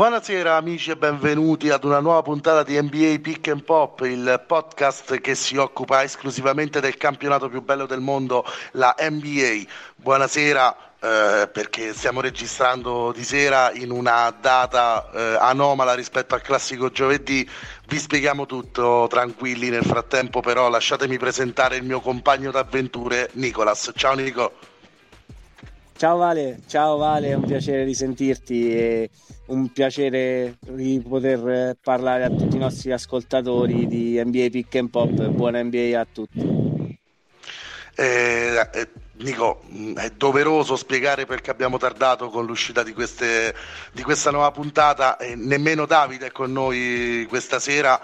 Buonasera amici e benvenuti ad una nuova puntata di NBA Pick and Pop, il podcast che si occupa esclusivamente del campionato più bello del mondo, la NBA. Buonasera eh, perché stiamo registrando di sera in una data eh, anomala rispetto al classico giovedì. Vi spieghiamo tutto tranquilli, nel frattempo però lasciatemi presentare il mio compagno d'avventure Nicolas. Ciao Nico. Ciao Vale, ciao Vale, è un piacere di sentirti e un piacere di poter parlare a tutti i nostri ascoltatori di NBA Pick and Pop. Buona NBA a tutti. Eh, eh, Nico, è doveroso spiegare perché abbiamo tardato con l'uscita di, queste, di questa nuova puntata e nemmeno Davide è con noi questa sera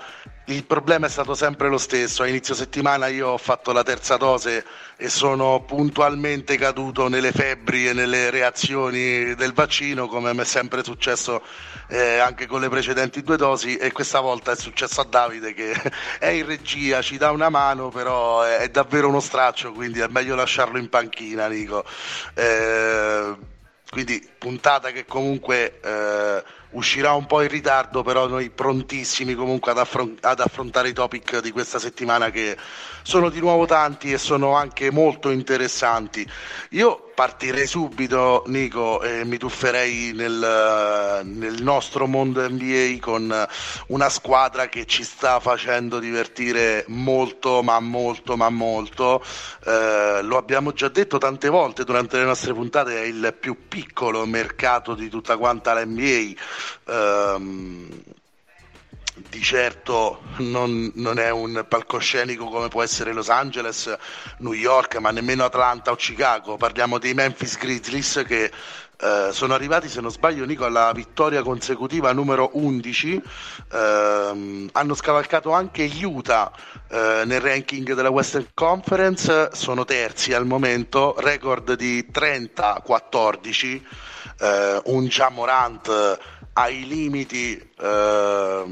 il problema è stato sempre lo stesso. A inizio settimana io ho fatto la terza dose e sono puntualmente caduto nelle febbri e nelle reazioni del vaccino, come mi è sempre successo eh, anche con le precedenti due dosi. E questa volta è successo a Davide che è in regia, ci dà una mano, però è, davvero uno straccio, quindi è meglio lasciarlo in panchina, Nico. Eh, quindi puntata che comunque eh, uscirà un po' in ritardo, però noi prontissimi comunque ad, affron- ad, affrontare i topic di questa settimana che sono di nuovo tanti e sono anche molto interessanti. Io partirei subito, Nico, e mi tufferei nel, nel, nostro mondo NBA con una squadra che ci sta facendo divertire molto, ma molto, ma molto. Eh, lo abbiamo già detto tante volte durante le nostre puntate, è il più piccolo mercato di tutta quanta la NBA. Eh, di certo non, non, è un palcoscenico come può essere Los Angeles, New York, ma nemmeno Atlanta o Chicago. Parliamo dei Memphis Grizzlies che eh, sono arrivati, se non sbaglio, Nico, alla vittoria consecutiva numero 11. Eh, hanno scavalcato anche Utah eh, nel ranking della Western Conference, sono terzi al momento, record di 30-14. Eh, un Jamorant ai limiti eh,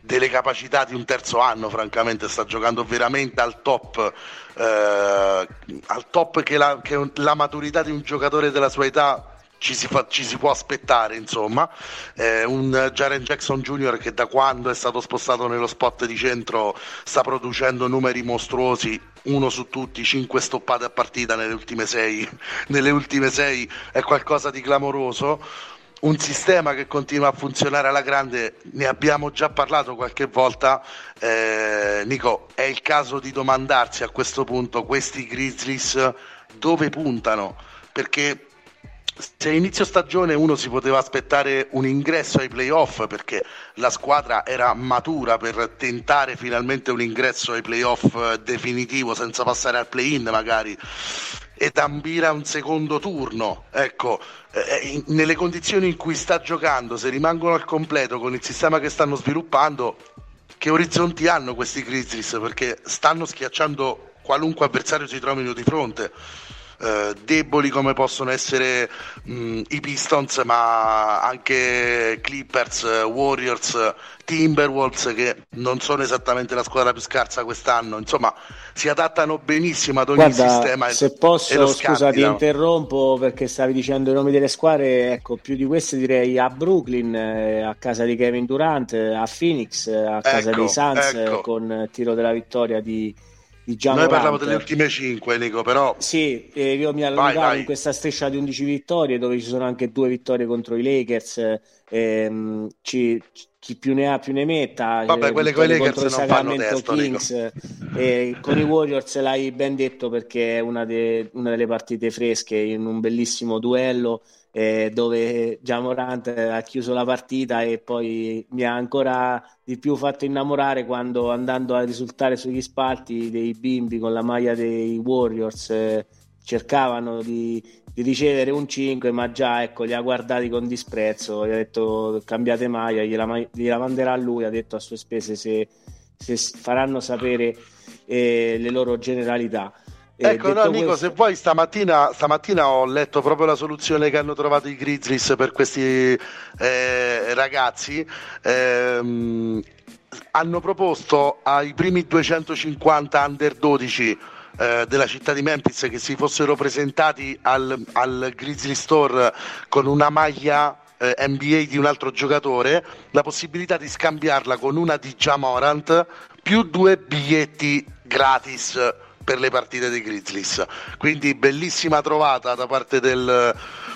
delle capacità di un terzo anno, francamente sta giocando veramente al top, eh, al top che la, che la maturità di un giocatore della sua età ci si, fa, ci si, può aspettare, insomma. Eh, un Jaren Jackson Jr. che da quando è stato spostato nello spot di centro sta producendo numeri mostruosi, uno su tutti, cinque stoppate a partita nelle ultime sei, nelle ultime sei è qualcosa di clamoroso un sistema che continua a funzionare alla grande, ne abbiamo già parlato qualche volta. Eh, Nico, è il caso di domandarsi a questo punto questi Grizzlies dove puntano, perché se inizio stagione uno si poteva aspettare un ingresso ai playoff perché la squadra era matura per tentare finalmente un ingresso ai playoff definitivo senza passare al play-in magari ed ambire un secondo turno. Ecco, eh, nelle condizioni in cui sta giocando, se rimangono al completo con il sistema che stanno sviluppando, che orizzonti hanno questi Grizzlies? Perché stanno schiacciando qualunque avversario si trovino di fronte. Eh, deboli come possono essere mh, i Pistons, ma anche Clippers, Warriors, Timberwolves, che non sono esattamente la squadra più scarsa quest'anno. Insomma, si adattano benissimo ad ogni Guarda, sistema. Se posso, scusa, ti interrompo perché stavi dicendo i nomi delle squadre. Ecco, più di queste direi a Brooklyn, eh, a casa di Kevin Durant, a Phoenix, a casa ecco, dei Suns, ecco. con tiro della vittoria di di Gian Noi parliamo delle ultime 5, Nico, però... Sì, eh, io mi allungavo in questa striscia di 11 vittorie dove ci sono anche due vittorie contro i Lakers, ehm, ci, chi più ne ha più ne metta. Vabbè, quelle con i Lakers non Sacramento testo, Kings. E con i Warriors l'hai ben detto perché è una, de, una delle partite fresche in un bellissimo duello eh, dove Jamorant ha chiuso la partita e poi mi ha ancora di più fatto innamorare quando andando a risultare sugli spalti dei bimbi con la maglia dei Warriors eh, cercavano di, di, ricevere un 5 ma già ecco li ha guardati con disprezzo. Gli ha detto cambiate maglia gliela, gliela manderà lui ha detto a sue spese se, se faranno sapere eh, le loro generalità ecco, no, Nico, questo... se vuoi, stamattina, stamattina, ho letto proprio la soluzione che hanno trovato i Grizzlies per questi eh, ragazzi. Eh, hanno proposto ai primi 250 under 12 eh, della città di Memphis che si fossero presentati al, al Grizzly Store con una maglia eh, NBA di un altro giocatore, la possibilità di scambiarla con una di Jamorant più due biglietti gratis per le partite dei Grizzlies. Quindi bellissima trovata da parte del,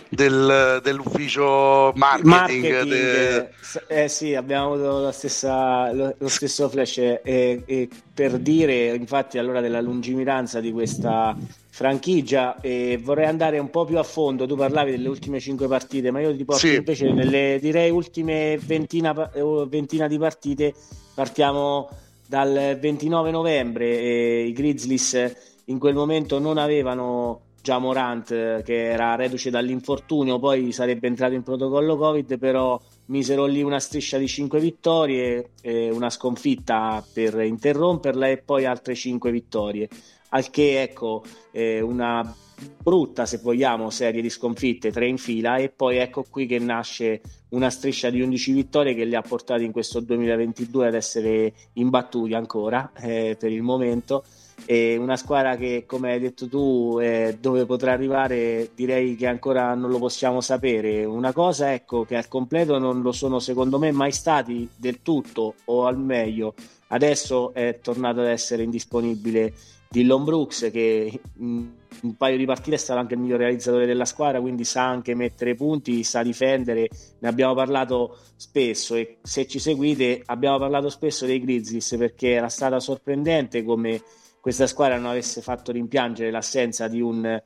del, dell'ufficio marketing. marketing de... Eh sì, abbiamo avuto stessa, lo, lo, stesso flash e, e per dire infatti allora della lungimiranza di questa franchigia e vorrei andare un po' più a fondo. Tu parlavi delle ultime cinque partite, ma io ti porto sì. invece nelle direi ultime ventina, eh, ventina di partite. Partiamo dal 29 novembre e i Grizzlies in quel momento non avevano già Morant che era reduce dall'infortunio, poi sarebbe entrato in protocollo Covid, però misero lì una striscia di 5 vittorie, una sconfitta per interromperla e poi altre 5 vittorie. Al che ecco eh, una brutta, se vogliamo, serie di sconfitte, tre in fila, e poi ecco qui che nasce una striscia di 11 vittorie che li ha portati in questo 2022 ad essere imbattuti ancora eh, per il momento. E una squadra che, come hai detto tu, eh, dove potrà arrivare, direi che ancora non lo possiamo sapere. Una cosa, ecco, che al completo non lo sono secondo me mai stati del tutto, o al meglio, adesso è tornato ad essere indisponibile Dillon Brooks che in un paio di partite è stato anche il miglior realizzatore della squadra, quindi sa anche mettere punti, sa difendere, ne abbiamo parlato spesso e se ci seguite abbiamo parlato spesso dei Grizzlies perché era stata sorprendente come questa squadra non avesse fatto rimpiangere l'assenza di un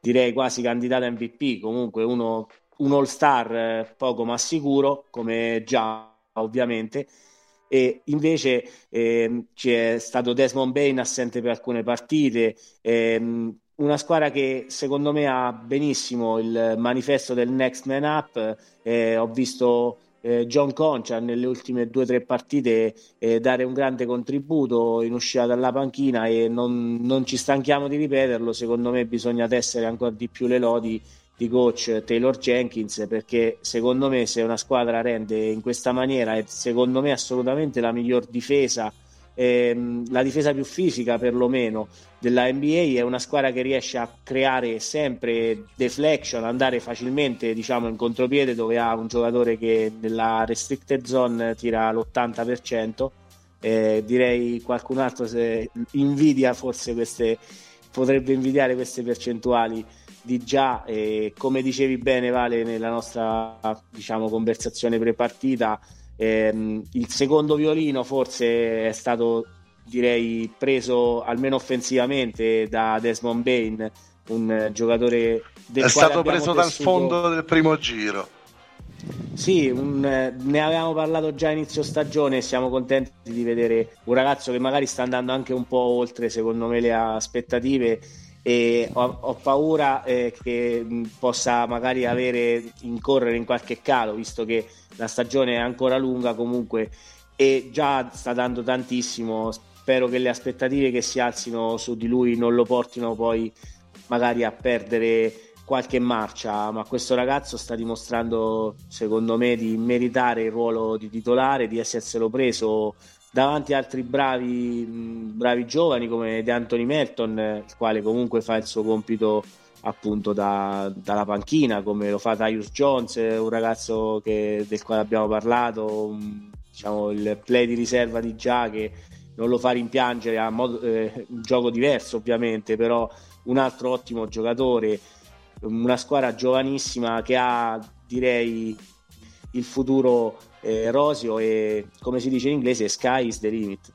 direi quasi candidato MVP, comunque uno, un all-star eh, poco ma sicuro come già ovviamente e invece ehm, c'è stato Desmond Bain assente per alcune partite, ehm, una squadra che secondo me ha benissimo il manifesto del Next Man Up, eh, ho visto eh, John Concia nelle ultime due o tre partite eh, dare un grande contributo in uscita dalla panchina e non, non, ci stanchiamo di ripeterlo, secondo me bisogna tessere ancora di più le lodi di coach Taylor Jenkins perché secondo me se una squadra rende in questa maniera è secondo me assolutamente la miglior difesa ehm, la difesa più fisica perlomeno della NBA è una squadra che riesce a creare sempre deflection andare facilmente diciamo in contropiede dove ha un giocatore che nella restricted zone tira l'80% eh, direi qualcun altro se invidia forse queste potrebbe invidiare queste percentuali di già, eh, come dicevi bene Vale nella nostra diciamo, conversazione pre-partita, ehm, il secondo violino forse è stato direi preso almeno offensivamente da Desmond Bain, un giocatore del è stato preso tessuto... dal fondo del primo giro. Sì, un, ne avevamo parlato già a inizio stagione e siamo contenti di vedere un ragazzo che magari sta andando anche un po' oltre, secondo me, le aspettative e ho, ho paura eh, che possa magari avere incorrere in qualche calo visto che la stagione è ancora lunga comunque e già sta dando tantissimo. Spero che le aspettative che si alzino su di lui non lo portino poi magari a perdere qualche marcia ma questo ragazzo sta dimostrando secondo me di meritare il ruolo di titolare di esserselo preso davanti a altri bravi, bravi giovani come De Anthony Melton, il quale comunque fa il suo compito appunto da, dalla panchina, come lo fa Tyus Jones, un ragazzo che, del quale abbiamo parlato, diciamo, il play di riserva di Già che non lo fa rimpiangere, ha eh, un gioco diverso ovviamente, però un altro ottimo giocatore, una squadra giovanissima che ha direi il futuro eh, rosio e come si dice in inglese sky is the limit.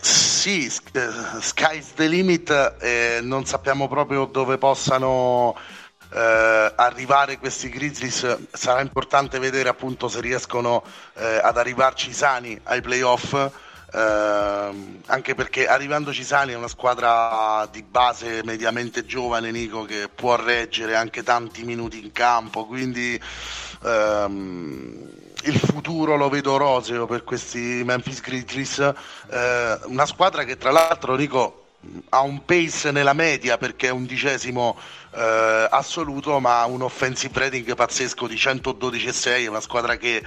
Sì, eh, sky is the limit, eh, non sappiamo proprio dove possano eh, arrivare questi Grizzlies. Sarà importante vedere appunto se riescono eh, ad arrivarci sani ai playoff. Uh, anche perché arrivandoci sani è una squadra di base mediamente giovane Nico che può reggere anche tanti minuti in campo quindi ehm, il futuro lo vedo roseo per questi Memphis Grizzlies, eh, una squadra che tra l'altro Rico ha un pace nella media perché è undicesimo eh, assoluto ma ha un offensive rating pazzesco di 112,6 è una squadra che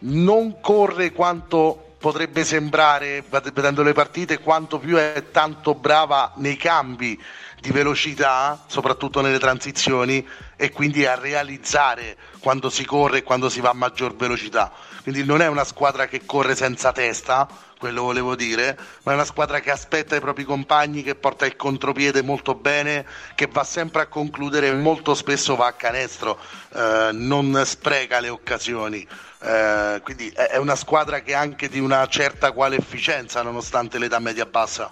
non corre quanto potrebbe sembrare, vedendo le partite, quanto più è tanto brava nei cambi di velocità, soprattutto nelle transizioni, e quindi a realizzare quando si corre e quando si va a maggior velocità. Quindi non è una squadra che corre senza testa, quello volevo dire, ma è una squadra che aspetta i propri compagni, che porta il contropiede molto bene, che va sempre a concludere e molto spesso va a canestro, eh, non spreca le occasioni. Eh, quindi è una squadra che ha anche di una certa quale efficienza nonostante l'età media bassa.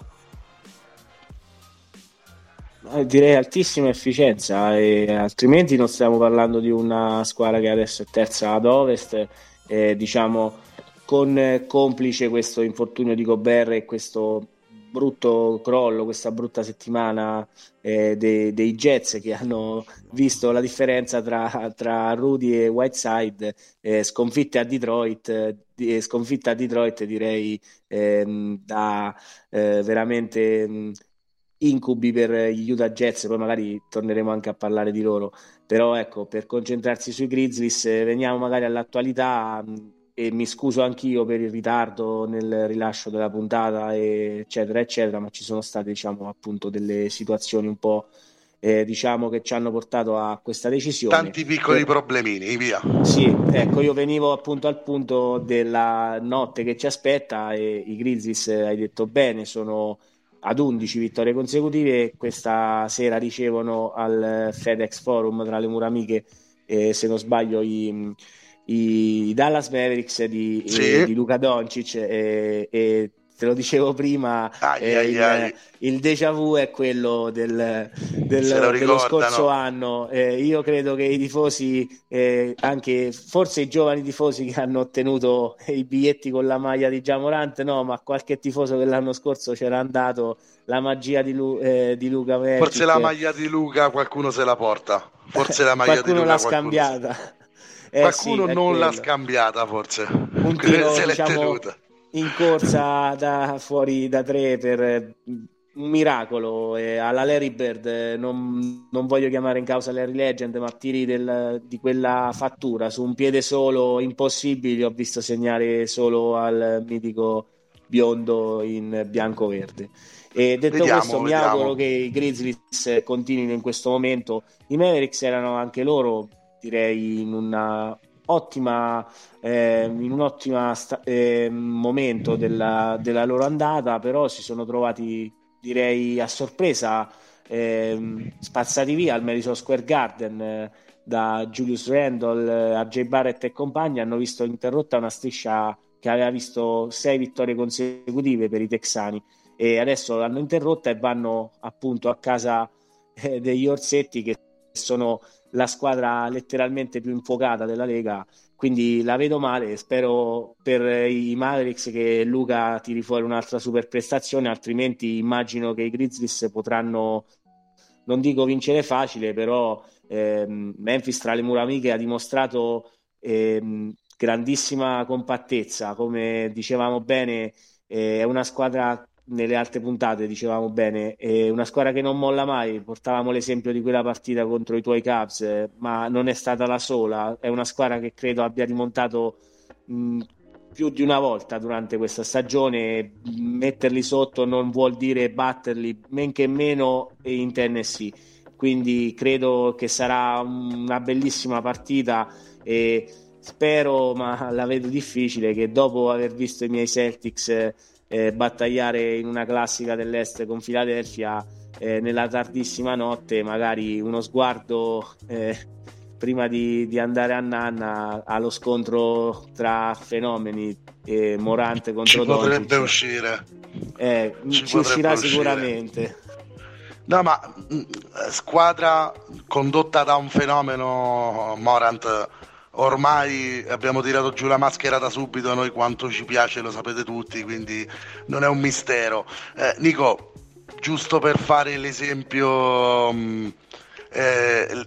Eh, direi altissima efficienza, e altrimenti non stiamo parlando di una squadra che adesso è terza ad ovest, eh, diciamo con complice questo infortunio di Gobert e questo brutto crollo, questa brutta settimana eh, dei, dei, Jets che hanno visto la differenza tra, tra Rudy e Whiteside, eh, sconfitte a Detroit, eh, sconfitta a Detroit direi ehm, da eh, veramente incubi per gli Utah Jets, poi magari torneremo anche a parlare di loro, però ecco, per concentrarsi sui Grizzlies, eh, veniamo magari all'attualità. Mm, e mi scuso anch'io per il ritardo nel rilascio della puntata, eccetera, eccetera, ma ci sono state, diciamo, appunto delle situazioni un po', eh, diciamo, che ci hanno portato a questa decisione. Tanti piccoli e... problemini, via. Sì, ecco, io venivo appunto al punto della notte che ci aspetta e i Grizzlies, hai detto bene, sono ad 11 vittorie consecutive questa sera ricevono al FedEx Forum tra le mura amiche, eh, se non sbaglio, i i Dallas Mavericks di, sì. di Luca Doncic e, e, te lo dicevo prima ai, eh, ai, il, ai. il, déjà vu è quello del, del, dello scorso anno eh, io credo che i tifosi eh, anche forse i giovani tifosi che hanno ottenuto i biglietti con la maglia di Giamorante no ma qualche tifoso che l'anno scorso c'era andato la magia di, Lu, eh, di Luca Mavericks. forse la maglia di Luca qualcuno se la porta forse la maglia di Luca l'ha scambiata eh, Qualcuno sì, non l'ha scambiata forse. Un tiro, se l'è diciamo, tenuta. In corsa da fuori da tre per un miracolo. Eh, alla Larry Bird eh, non, non, voglio chiamare in causa Larry Legend ma tiri del, di quella fattura. Su un piede solo impossibili ho visto segnare solo al mitico biondo in bianco-verde. E detto vediamo, questo vediamo. mi auguro che i Grizzlies continuino in questo momento. I Mavericks erano anche loro direi in una ottima, eh, in un ottimo sta- eh, momento della, della, loro andata, però si sono trovati, direi, a sorpresa eh, spazzati via al Madison Square Garden eh, da Julius Randle, RJ Barrett e compagni. Hanno visto interrotta una striscia che aveva visto sei vittorie consecutive per i texani e adesso l'hanno interrotta e vanno appunto a casa eh, degli Orsetti che sono la squadra letteralmente più infuocata della Lega, quindi la vedo male, spero per i Mavericks che Luca tiri fuori un'altra super prestazione, altrimenti immagino che i Grizzlies potranno, non dico vincere facile, però ehm, Memphis tra le mura amiche ha dimostrato ehm, grandissima compattezza, come dicevamo bene, eh, è una squadra nelle altre puntate dicevamo bene, è una squadra che non molla mai, portavamo l'esempio di quella partita contro i tuoi Cubs, ma non è stata la sola, è una squadra che credo abbia rimontato mh, più di una volta durante questa stagione, metterli sotto non vuol dire batterli, men che meno in Tennessee, quindi credo che sarà una bellissima partita e spero, ma la vedo difficile, che dopo aver visto i miei Celtics eh, battagliare in una classica dell'Est con Philadelphia eh, nella tardissima notte, magari uno sguardo eh, prima di, di, andare a Nanna allo scontro tra fenomeni e Morante contro ci potrebbe Doncic. uscire eh, ci, ci uscirà uscire. sicuramente No, ma mh, mm, squadra condotta da un fenomeno Morant ormai abbiamo tirato giù la maschera da subito, noi quanto ci piace lo sapete tutti, quindi non è un mistero. Eh, Nico, giusto per fare l'esempio... Mh, mm, eh,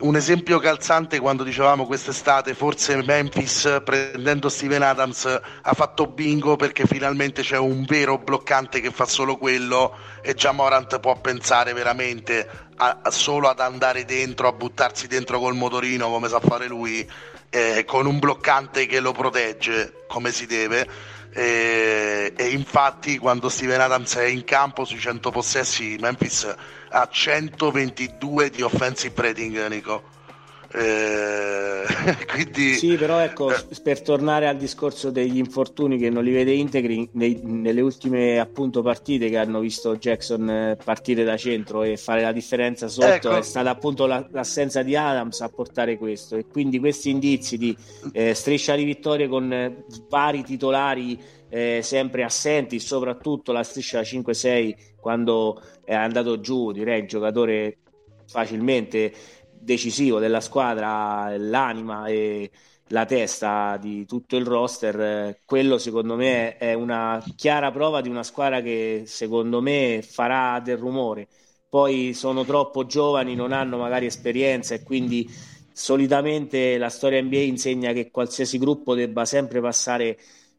un esempio calzante quando dicevamo quest'estate forse Memphis prendendo Steven Adams ha fatto bingo perché finalmente c'è un vero bloccante che fa solo quello e già Morant può pensare veramente a, a solo ad andare dentro a buttarsi dentro col motorino come sa fare lui eh, con un bloccante che lo protegge come si deve e, e, infatti quando Steven Adams è in campo sui 100 possessi Memphis ha 122 di offensive rating Nico eh, quindi, sì, però ecco, eh, per tornare al discorso degli infortuni che non li vede integri, nei, nelle ultime appunto partite che hanno visto Jackson eh, partire da centro e fare la differenza sotto, ecco. è stata appunto la, l'assenza di Adams a portare questo. E quindi questi indizi di eh, striscia di vittorie con eh, vari titolari eh, sempre assenti, soprattutto la striscia 5-6 quando è andato giù, direi il giocatore facilmente decisivo della squadra, l'anima e la testa di tutto il roster, quello secondo me è una chiara prova di una squadra che secondo me farà del rumore. Poi sono troppo giovani, non hanno magari esperienza e quindi solitamente la storia NBA insegna che qualsiasi gruppo debba sempre passare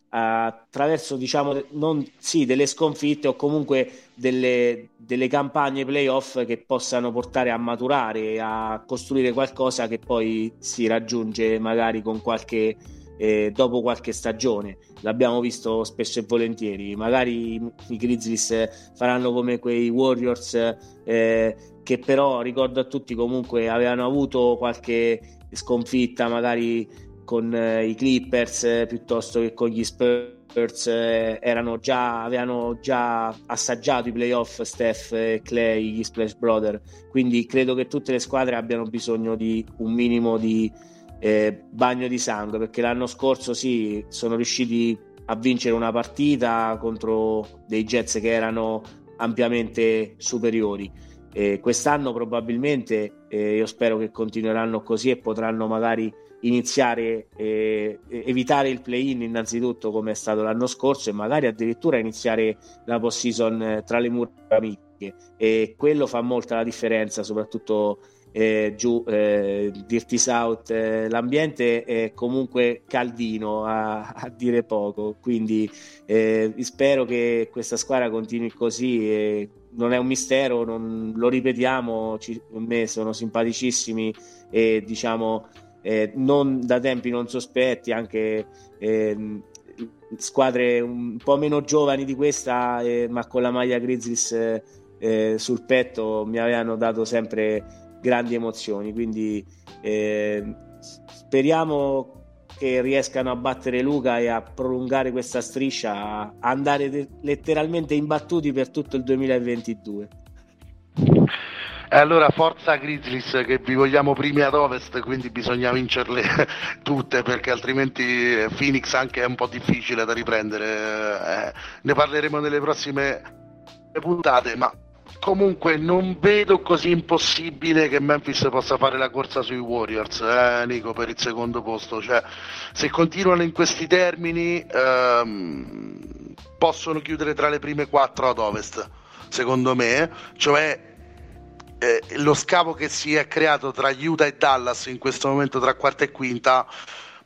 attraverso diciamo non, sì, delle sconfitte o comunque delle, delle campagne playoff che possano portare a maturare a costruire qualcosa che poi si raggiunge magari con qualche eh, dopo qualche stagione. L'abbiamo visto spesso e volentieri. Magari i Grizzlies faranno come quei Warriors eh, che però ricordo a tutti comunque avevano avuto qualche sconfitta magari con eh, i Clippers eh, piuttosto che con gli Spurs eh, erano già, avevano già assaggiato i playoff Steph e Clay, gli Splash Brother. Quindi credo che tutte le squadre abbiano bisogno di un minimo di eh, bagno di sangue perché l'anno scorso sì sono riusciti a vincere una partita contro dei Jets che erano ampiamente superiori eh, quest'anno probabilmente eh, io spero che continueranno così e potranno magari iniziare eh, evitare il play-in innanzitutto come è stato l'anno scorso e magari addirittura iniziare la post-season eh, tra le mura amiche. E quello fa molta la differenza soprattutto eh, giù eh, Dirty South eh, l'ambiente è comunque caldino a, a dire poco. Quindi eh, spero che questa squadra continui così non è un mistero non, lo ripetiamo ci, me sono simpaticissimi e diciamo eh, non da tempi non sospetti, anche eh, squadre un po' meno giovani di questa, eh, ma con la maglia Grizzlies eh, sul petto mi avevano dato sempre grandi emozioni. Quindi eh, speriamo che riescano a battere Luca e a prolungare questa striscia, a andare de- letteralmente imbattuti per tutto il 2022. E allora forza Grizzlies che vi vogliamo primi ad ovest, quindi bisogna vincerle tutte perché altrimenti Phoenix anche è un po' difficile da riprendere. Eh, ne parleremo nelle prossime puntate, ma comunque non vedo così impossibile che Memphis possa fare la corsa sui Warriors, eh, Nico, per il secondo posto. Cioè, se continuano in questi termini ehm, possono chiudere tra le prime quattro ad ovest, secondo me, cioè eh, lo scavo che si è creato tra Utah e Dallas in questo momento tra quarta e quinta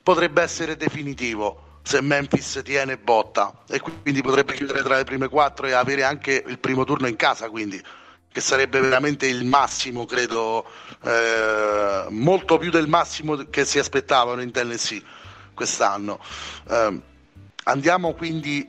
potrebbe essere definitivo se Memphis tiene botta. E quindi potrebbe chiudere tra le prime quattro e avere anche il primo turno in casa quindi che sarebbe veramente il massimo credo eh, molto più del massimo che si aspettavano in Tennessee quest'anno. Eh, andiamo quindi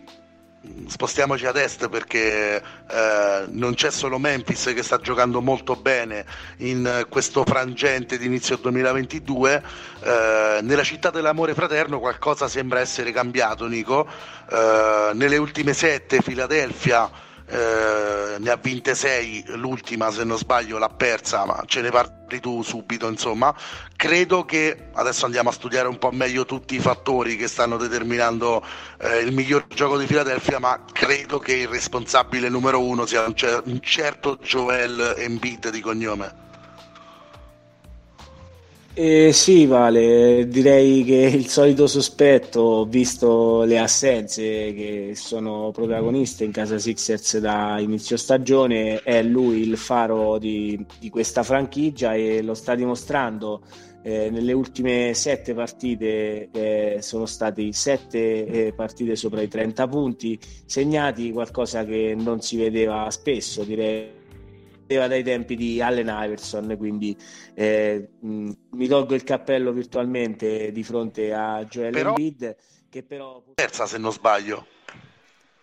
spostiamoci ad est perché eh, non c'è solo Memphis che sta giocando molto bene in questo frangente di inizio 2022 eh, nella città dell'amore fraterno qualcosa sembra essere cambiato Nico. Eh, nelle ultime sette Philadelphia eh, ne ha vinte 6, l'ultima se non sbaglio l'ha persa, ma ce ne parli tu subito, insomma. Credo che adesso andiamo a studiare un po' meglio tutti i fattori che stanno determinando eh, il miglior gioco di Philadelphia, ma credo che il responsabile numero uno sia un, cer- un certo Joel Embiid di cognome. Eh, sì, Vale, direi che il solito sospetto, visto le assenze che sono protagoniste in casa Sixers da inizio stagione, è lui il faro di, di questa franchigia e lo sta dimostrando. Eh, nelle ultime sette partite eh, sono state sette eh, partite sopra i 30 punti segnati, qualcosa che non si vedeva spesso, direi dai tempi di Allen Iverson, quindi eh, mh, mi tolgo il cappello virtualmente di fronte a Joel Però... Embiid che però... Terza se non sbaglio.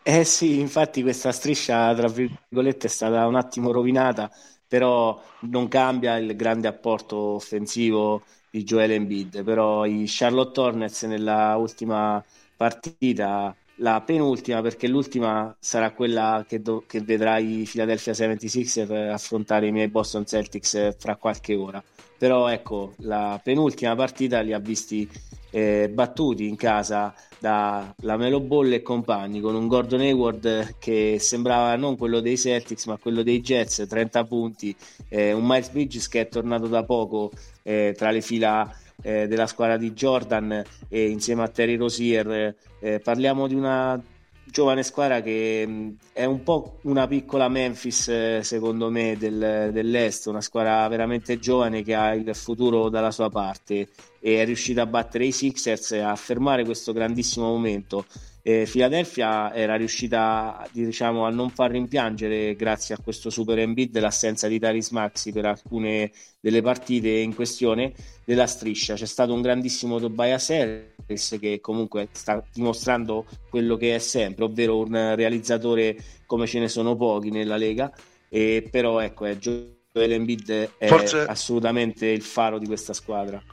Eh sì, infatti questa striscia, tra virgolette, è stata un attimo rovinata, però non cambia il grande apporto offensivo di Joel Embiid, però i Charlotte Hornets nella ultima partita, la penultima perché l'ultima sarà quella che, do- che vedrà i Philadelphia 76 affrontare i miei Boston Celtics fra qualche ora, però ecco, la penultima partita li ha visti eh, battuti in casa da Lamelo Ball e compagni con un Gordon Hayward che sembrava non quello dei Celtics ma quello dei Jets 30 punti eh, un Miles Bridges che è tornato da poco eh, tra le fila eh, della squadra di Jordan e insieme a Terry Rosier eh, parliamo di una giovane squadra che mh, è un po' una piccola Memphis eh, secondo me del, dell'Est, una squadra veramente giovane che ha il futuro dalla sua parte e è riuscita a battere i Sixers e a fermare questo grandissimo momento. Eh, Philadelphia era riuscita diciamo, a non far rimpiangere grazie a questo super Embiid l'assenza di Taris Maxi per alcune delle partite in questione della striscia. C'è stato un grandissimo Tobias Harris che comunque sta dimostrando quello che è sempre, ovvero un realizzatore come ce ne sono pochi nella Lega, e però ecco, è Joel Embiid è Forse... assolutamente il faro di questa squadra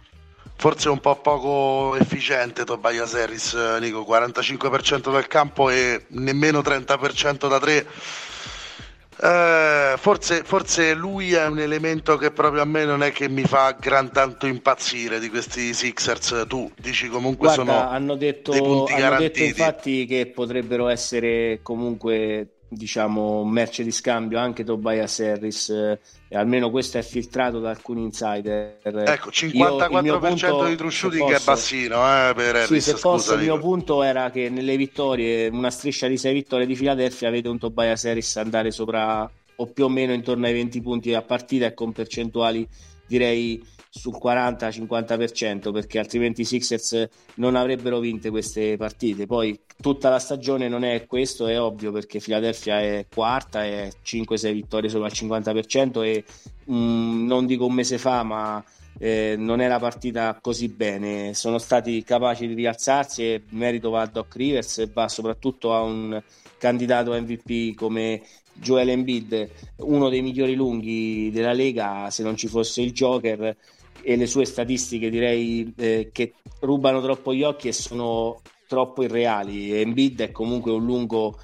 forse un po' poco efficiente Tobias Harris, Nico, 45% del campo e nemmeno 30% da 3. Eh, forse, forse, lui è un elemento che proprio a me non è che mi fa gran tanto impazzire di questi Sixers. Tu dici comunque Guarda, sono hanno detto, hanno detto infatti che potrebbero essere comunque diciamo merce di scambio anche Tobias Harris eh, almeno questo è filtrato da alcuni insider. Ecco 54% Io, punto, di true shooting è bassino eh, per Harris, sì, se fosse il mio punto era che nelle vittorie una striscia di 6 vittorie di Philadelphia vede un Tobias Harris andare sopra o più o meno intorno ai 20 punti a partita e con percentuali direi sul 40-50% perché altrimenti i Sixers non avrebbero vinte queste partite. Poi tutta la stagione non è questo, è ovvio perché Philadelphia è quarta e 5-6 vittorie solo al 50% e mh, mm, non dico un mese fa ma eh, non era partita così bene, sono stati capaci di rialzarsi e merito va a Doc Rivers e va soprattutto a un candidato MVP come Joel Embiid, uno dei migliori lunghi della Lega se non ci fosse il Joker e le sue statistiche direi eh, che rubano troppo gli occhi e sono troppo irreali. Embiid è comunque un lungo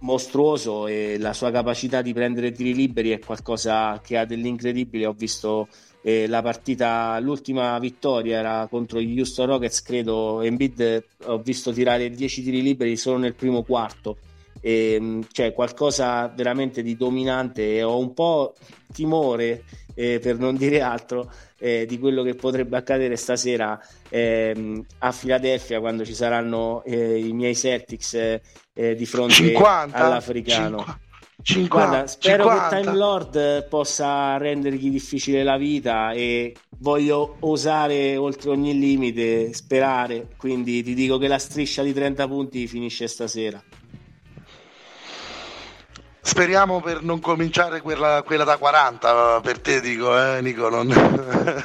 mostruoso e la sua capacità di prendere tiri liberi è qualcosa che ha dell'incredibile. Ho visto eh, la partita, l'ultima vittoria era contro gli Houston Rockets, credo. Embiid ho visto tirare 10 tiri liberi solo nel primo quarto. E, cioè qualcosa veramente di dominante e ho un po' timore eh, per non dire altro eh, di quello che potrebbe accadere stasera ehm, a Filadelfia quando ci saranno eh, i miei Celtics eh, di fronte 50, all'africano. 50, Guarda, spero 50. che Time Lord possa rendergli difficile la vita e voglio osare oltre ogni limite, sperare, quindi ti dico che la striscia di 30 punti finisce stasera. Speriamo per non cominciare quella, quella, da 40 per te, dico, eh, Nico. Non...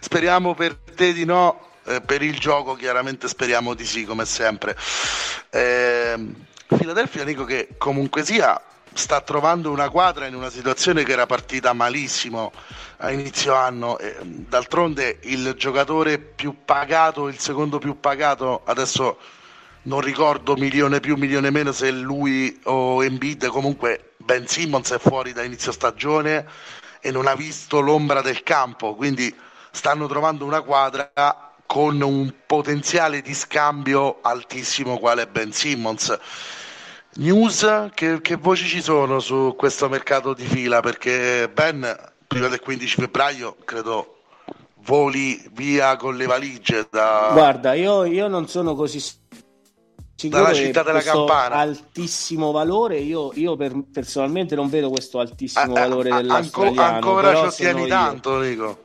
speriamo per te di no, eh, per il gioco chiaramente speriamo di sì, come sempre. Eh, Nico, che comunque sia sta trovando una quadra in una situazione che era partita malissimo a inizio anno. D'altronde il giocatore più pagato, il secondo più pagato, adesso non ricordo milione più, milione meno se lui o Embiid, comunque Ben Simmons è fuori da inizio stagione e non ha visto l'ombra del campo, quindi stanno trovando una quadra con un potenziale di scambio altissimo quale Ben Simmons. News, che, che voci ci sono su questo mercato di fila? Perché Ben prima del 15 febbraio credo voli via con le valigie da... Guarda, io, io non sono così dalla città della campana. altissimo valore io, io per, personalmente non vedo questo altissimo a, valore a, dell'australiano ancora ci tieni tanto Nico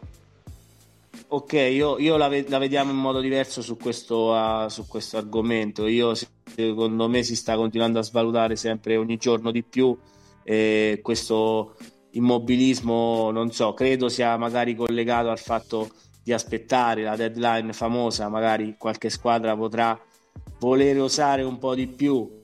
ok io, io la, la, vediamo in modo diverso su questo, uh, su questo argomento. Io secondo me si sta continuando a svalutare sempre ogni giorno di più eh, questo immobilismo non so credo sia magari collegato al fatto di aspettare la deadline famosa magari qualche squadra potrà volere osare un po' di più.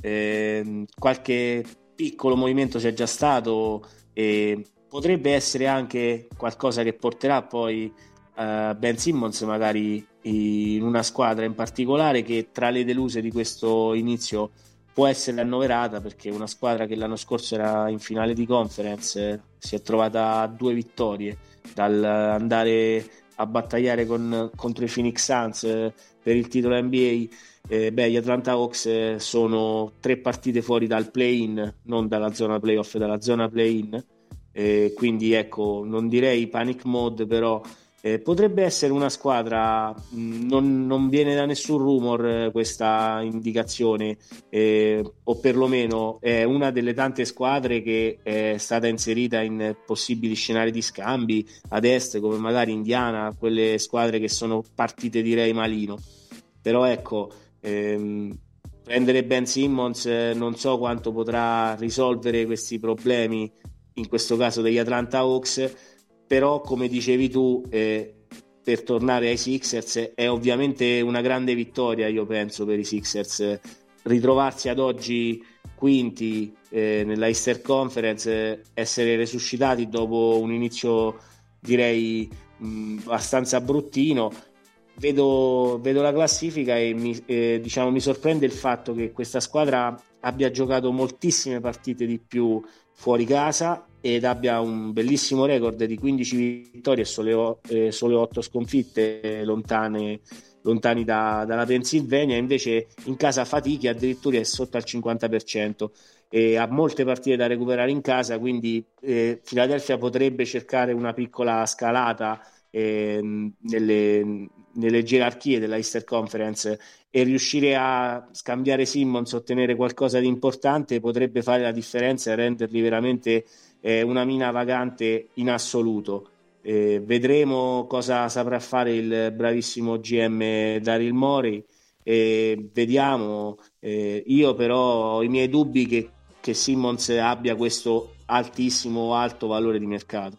Eh, qualche piccolo movimento c'è già stato e potrebbe essere anche qualcosa che porterà poi uh, Ben Simmons magari in una squadra in particolare che tra le deluse di questo inizio può essere annoverata perché una squadra che l'anno scorso era in finale di conference si è trovata a due vittorie dal andare a battagliare con, contro i Phoenix Suns eh, per il titolo NBA eh, beh, gli Atlanta Hawks eh, sono tre partite fuori dal play-in, non dalla zona playoff, dalla zona play-in. Eh, quindi ecco, non direi panic mode, però eh, potrebbe essere una squadra, mh, non, non, viene da nessun rumor eh, questa indicazione, eh, o perlomeno è una delle tante squadre che è stata inserita in possibili scenari di scambi ad est, come magari Indiana, quelle squadre che sono partite direi malino. Però ecco, Ehm, prendere Ben Simmons eh, non so quanto potrà risolvere questi problemi, in questo caso degli Atlanta Hawks, però come dicevi tu, eh, per tornare ai Sixers è ovviamente una grande vittoria, io penso, per i Sixers. Ritrovarsi ad oggi quinti eh, nella Easter Conference, essere resuscitati dopo un inizio direi mh, abbastanza bruttino vedo, vedo la classifica e mi, eh, diciamo, mi sorprende il fatto che questa squadra abbia giocato moltissime partite di più fuori casa ed abbia un bellissimo record di 15 vittorie e sole, eh, sole 8 sconfitte lontane, lontani da, dalla Pennsylvania, invece in casa fatichi addirittura è sotto al 50% e ha molte partite da recuperare in casa, quindi eh, Philadelphia potrebbe cercare una piccola scalata eh, nelle, nelle gerarchie della Easter Conference e riuscire a scambiare Simmons, ottenere qualcosa di importante potrebbe fare la differenza e renderli veramente eh, una mina vagante in assoluto. Eh, vedremo cosa saprà fare il bravissimo GM Daryl Mori e vediamo. Eh, io però ho i miei dubbi che, che Simmons abbia questo altissimo alto valore di mercato.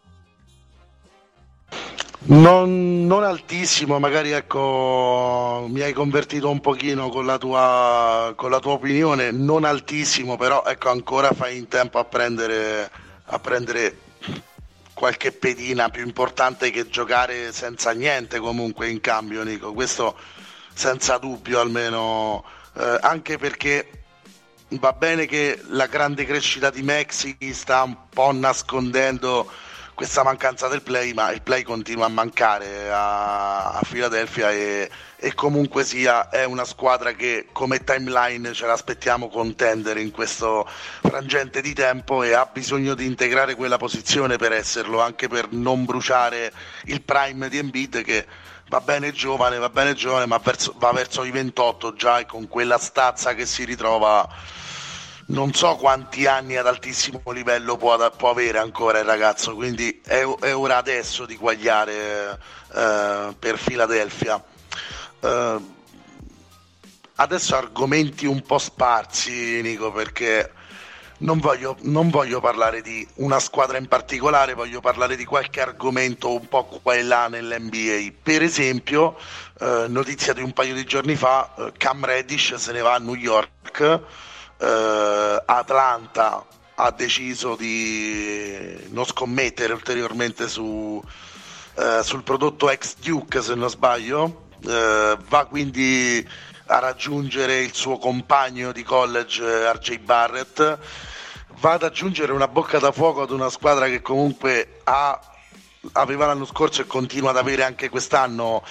Non, non, altissimo, magari ecco, mi hai convertito un pochino con la, tua, con la tua opinione, non altissimo, però ecco, ancora fai in tempo a prendere, a prendere qualche pedina più importante che giocare senza niente comunque in cambio, Nico. Questo senza dubbio almeno, eh, anche perché va bene che la grande crescita di Maxi sta un po' nascondendo questa mancanza del play, ma il play continua a mancare a, a Philadelphia e, e, comunque sia è una squadra che come timeline ce l'aspettiamo contendere in questo frangente di tempo e ha bisogno di integrare quella posizione per esserlo, anche per non bruciare il prime di Embiid che va bene giovane, va bene giovane, ma verso, va verso i 28 già e con quella stazza che si ritrova non so quanti anni ad altissimo livello può, può avere ancora il ragazzo, quindi è, è ora adesso di guagliare eh, per Philadelphia. Eh, adesso argomenti un po' sparsi, Nico, perché non voglio, non voglio, parlare di una squadra in particolare, voglio parlare di qualche argomento un po' qua e là nell'NBA. Per esempio, eh, notizia di un paio di giorni fa, eh, Cam Reddish se ne va a New York eh, Atlanta ha deciso di non scommettere ulteriormente su, eh, sul prodotto ex Duke se non sbaglio. Eh, va quindi a raggiungere il suo compagno di college eh, RJ Barrett. Va ad aggiungere una bocca da fuoco ad una squadra che comunque ha, aveva l'anno scorso e continua ad avere anche quest'anno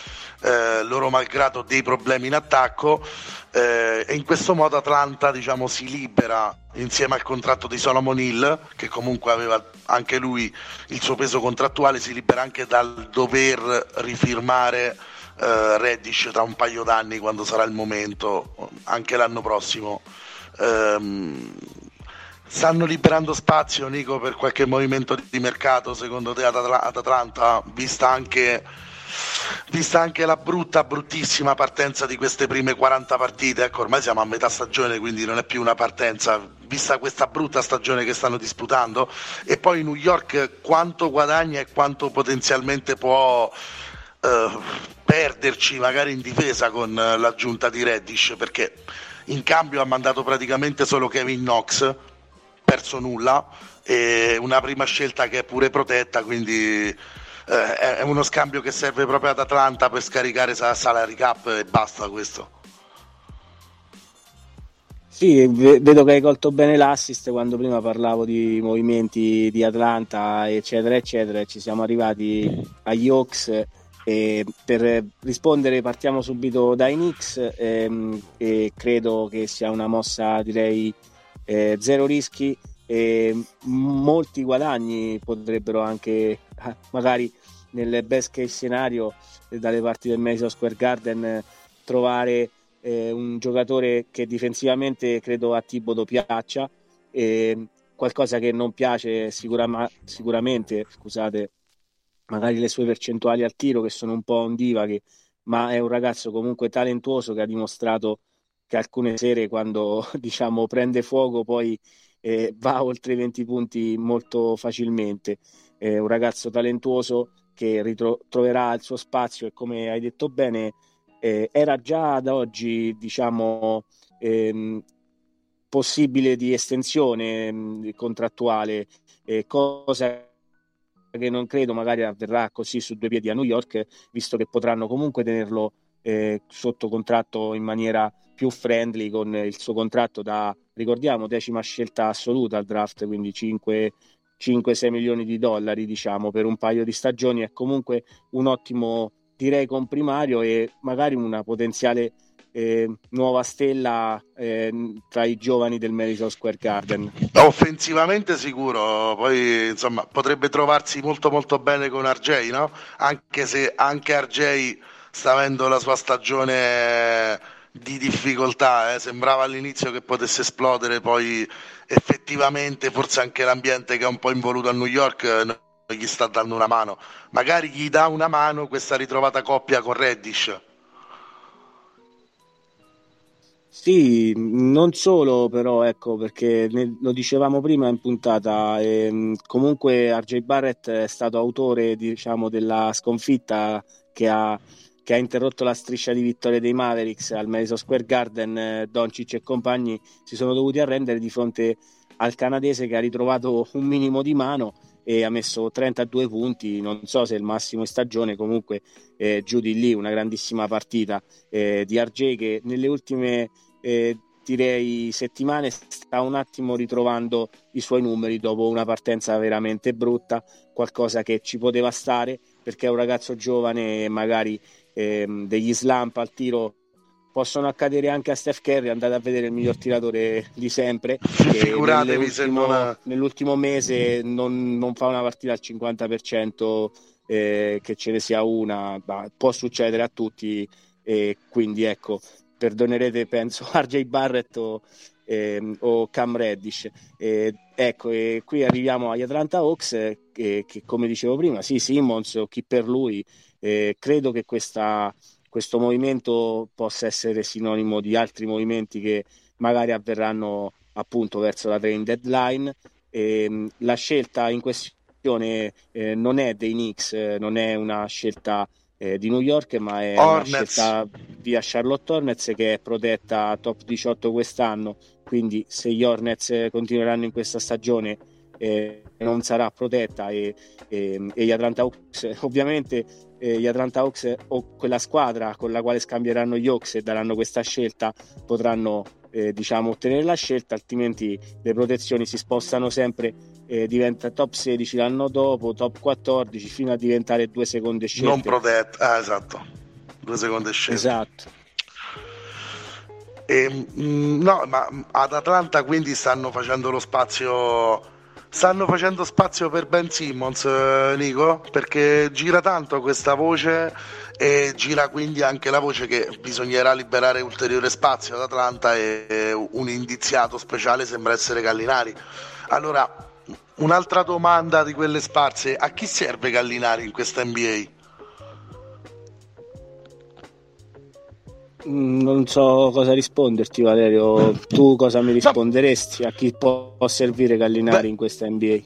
eh, loro malgrado dei problemi in attacco eh, e in questo modo Atlanta diciamo, si libera insieme al contratto di Solomon Hill che comunque aveva anche lui il suo peso contrattuale si libera anche dal dover rifirmare eh, Reddish tra un paio d'anni quando sarà il momento anche l'anno prossimo. Ehm, stanno liberando spazio Nico per qualche movimento di mercato secondo te ad, Atlanta vista anche vista anche la brutta, bruttissima partenza di queste prime 40 partite, ecco ormai siamo a metà stagione quindi non è più una partenza, vista questa brutta stagione che stanno disputando e poi New York quanto guadagna e quanto potenzialmente può uh, perderci magari in difesa con l'aggiunta di Reddish perché in cambio ha mandato praticamente solo Kevin Knox, perso nulla, e una prima scelta che è pure protetta, quindi eh, è uno scambio che serve proprio ad Atlanta per scaricare salary cap e basta questo. Sì, vedo che hai colto bene l'assist quando prima parlavo di movimenti di Atlanta, eccetera, eccetera. Ci siamo arrivati agli Hawks e per rispondere partiamo subito dai Knicks ehm, e credo che sia una mossa direi eh, zero rischi e molti guadagni potrebbero anche magari nel best case scenario dalle parti del Madison Square Garden trovare eh, un giocatore che difensivamente credo a Tibodo piaccia e qualcosa che non piace sicura, sicuramente scusate magari le sue percentuali al tiro che sono un po' ondivaghe, ma è un ragazzo comunque talentuoso che ha dimostrato che alcune sere quando diciamo prende fuoco poi eh, va oltre i 20 punti molto facilmente. È un ragazzo talentuoso che ritroverà il suo spazio e come hai detto bene eh, era già ad oggi diciamo ehm, possibile di estensione mh, contrattuale, eh, cosa che non credo magari avverrà così su due piedi a New York, visto che potranno comunque tenerlo eh, sotto contratto in maniera più friendly con il suo contratto da, ricordiamo, decima scelta assoluta al draft, quindi 5-6 milioni di dollari, diciamo, per un paio di stagioni, è comunque un ottimo, direi, comprimario e magari una potenziale eh, nuova stella eh, tra i giovani del Madison Square Garden. Offensivamente sicuro, poi insomma potrebbe trovarsi molto molto bene con RJ, no? Anche se anche RJ sta avendo la sua stagione di difficoltà, eh? sembrava all'inizio che potesse esplodere, poi effettivamente forse anche l'ambiente che è un po' involuto a New York eh, non gli sta dando una mano. Magari gli dà una mano questa ritrovata coppia con Reddish Sì, non solo però, ecco, perché ne, lo dicevamo prima in puntata, ehm, comunque RJ Barrett è stato autore, diciamo, della sconfitta che ha, che ha, interrotto la striscia di vittorie dei Mavericks al Madison Square Garden. Eh, Doncic e compagni si sono dovuti arrendere di fronte al canadese che ha ritrovato un minimo di mano e ha messo 32 punti, non so se è il massimo in stagione, comunque eh, giù di lì una grandissima partita eh, di RJ che nelle ultime eh, direi settimane sta un attimo ritrovando i suoi numeri dopo una partenza veramente brutta, qualcosa che ci poteva stare perché è un ragazzo giovane e magari ehm, degli slump al tiro possono accadere anche a Steph Curry, andate a vedere il miglior tiratore di sempre. Figuratevi se non ha... nell'ultimo mese non, non, fa una partita al 50%, eh, che ce ne sia una, bah, può succedere a tutti. E quindi ecco, perdonerete penso RJ Barrett o, eh, o Cam Reddish. Eh, ecco, e qui arriviamo agli Atlanta Hawks eh, che, che, come dicevo prima, sì, Simmons o chi per lui, eh, credo che questa questo movimento possa essere sinonimo di altri movimenti che magari avverranno appunto verso la train deadline. E, ehm, la scelta in questione eh, non è dei Knicks, eh, non è una scelta eh, di New York, ma è Hornets. una scelta via Charlotte Hornets che è protetta top 18 quest'anno. Quindi se gli Hornets continueranno in questa stagione eh, non sarà protetta e, e, e, gli Atlanta Hawks ovviamente eh, gli Atlanta Hawks o quella squadra con la quale scambieranno gli Hawks e daranno questa scelta potranno eh, diciamo ottenere la scelta altrimenti le protezioni si spostano sempre eh, diventa top 16 l'anno dopo top 14 fino a diventare due seconde scelte. Non protette ah, esatto due seconde scelte. Esatto. E, mh, no ma ad Atlanta quindi stanno facendo lo spazio stanno facendo spazio per Ben Simmons, eh, Nico, perché gira tanto questa voce e gira quindi anche la voce che bisognerà liberare ulteriore spazio ad Atlanta e un indiziato speciale sembra essere Gallinari. Allora, un'altra domanda di quelle sparse, a chi serve Gallinari in questa NBA? Non so cosa risponderti, Valerio. Tu cosa mi risponderesti? A chi può servire Gallinari Beh, in questa NBA?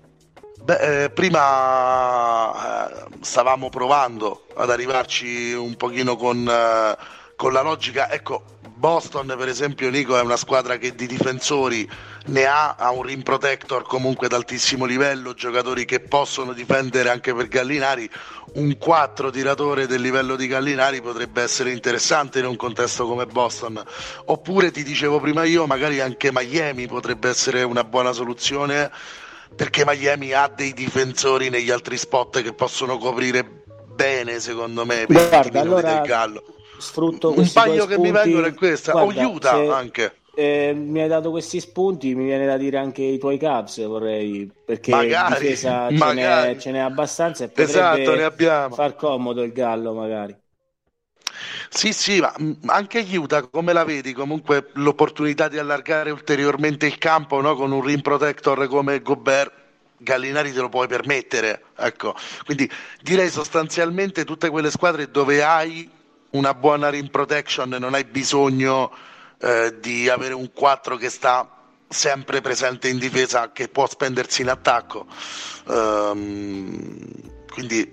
Beh, eh, prima eh, stavamo provando ad arrivarci un pochino con, eh, con la logica, ecco, Boston per esempio Nico è una squadra che di difensori ne ha, ha un rim protector comunque d'altissimo livello, giocatori che possono difendere anche per Gallinari, un 4 tiratore del livello di Gallinari potrebbe essere interessante in un contesto come Boston, oppure ti dicevo prima io, magari anche Miami potrebbe essere una buona soluzione perché Miami ha dei difensori negli altri spot che possono coprire bene secondo me per Guarda, allora... del Gallo sfrutto un paio che spunti. mi vengono è questa Guarda, Utah se... anche eh, mi hai dato questi spunti, mi viene da dire anche i tuoi Cubs, vorrei, perché magari, difesa ce n'è, ce n'è, abbastanza e esatto, ne abbiamo. far comodo il Gallo magari. Sì, sì, ma mm, anche Utah, come la vedi? Comunque l'opportunità di allargare ulteriormente il campo no? con un rim protector come Gobert, Gallinari te lo puoi permettere. Ecco. Quindi direi sostanzialmente tutte quelle squadre dove hai una buona rim protection non hai bisogno eh, di avere un 4 che sta sempre presente in difesa, che può spendersi in attacco. Um, quindi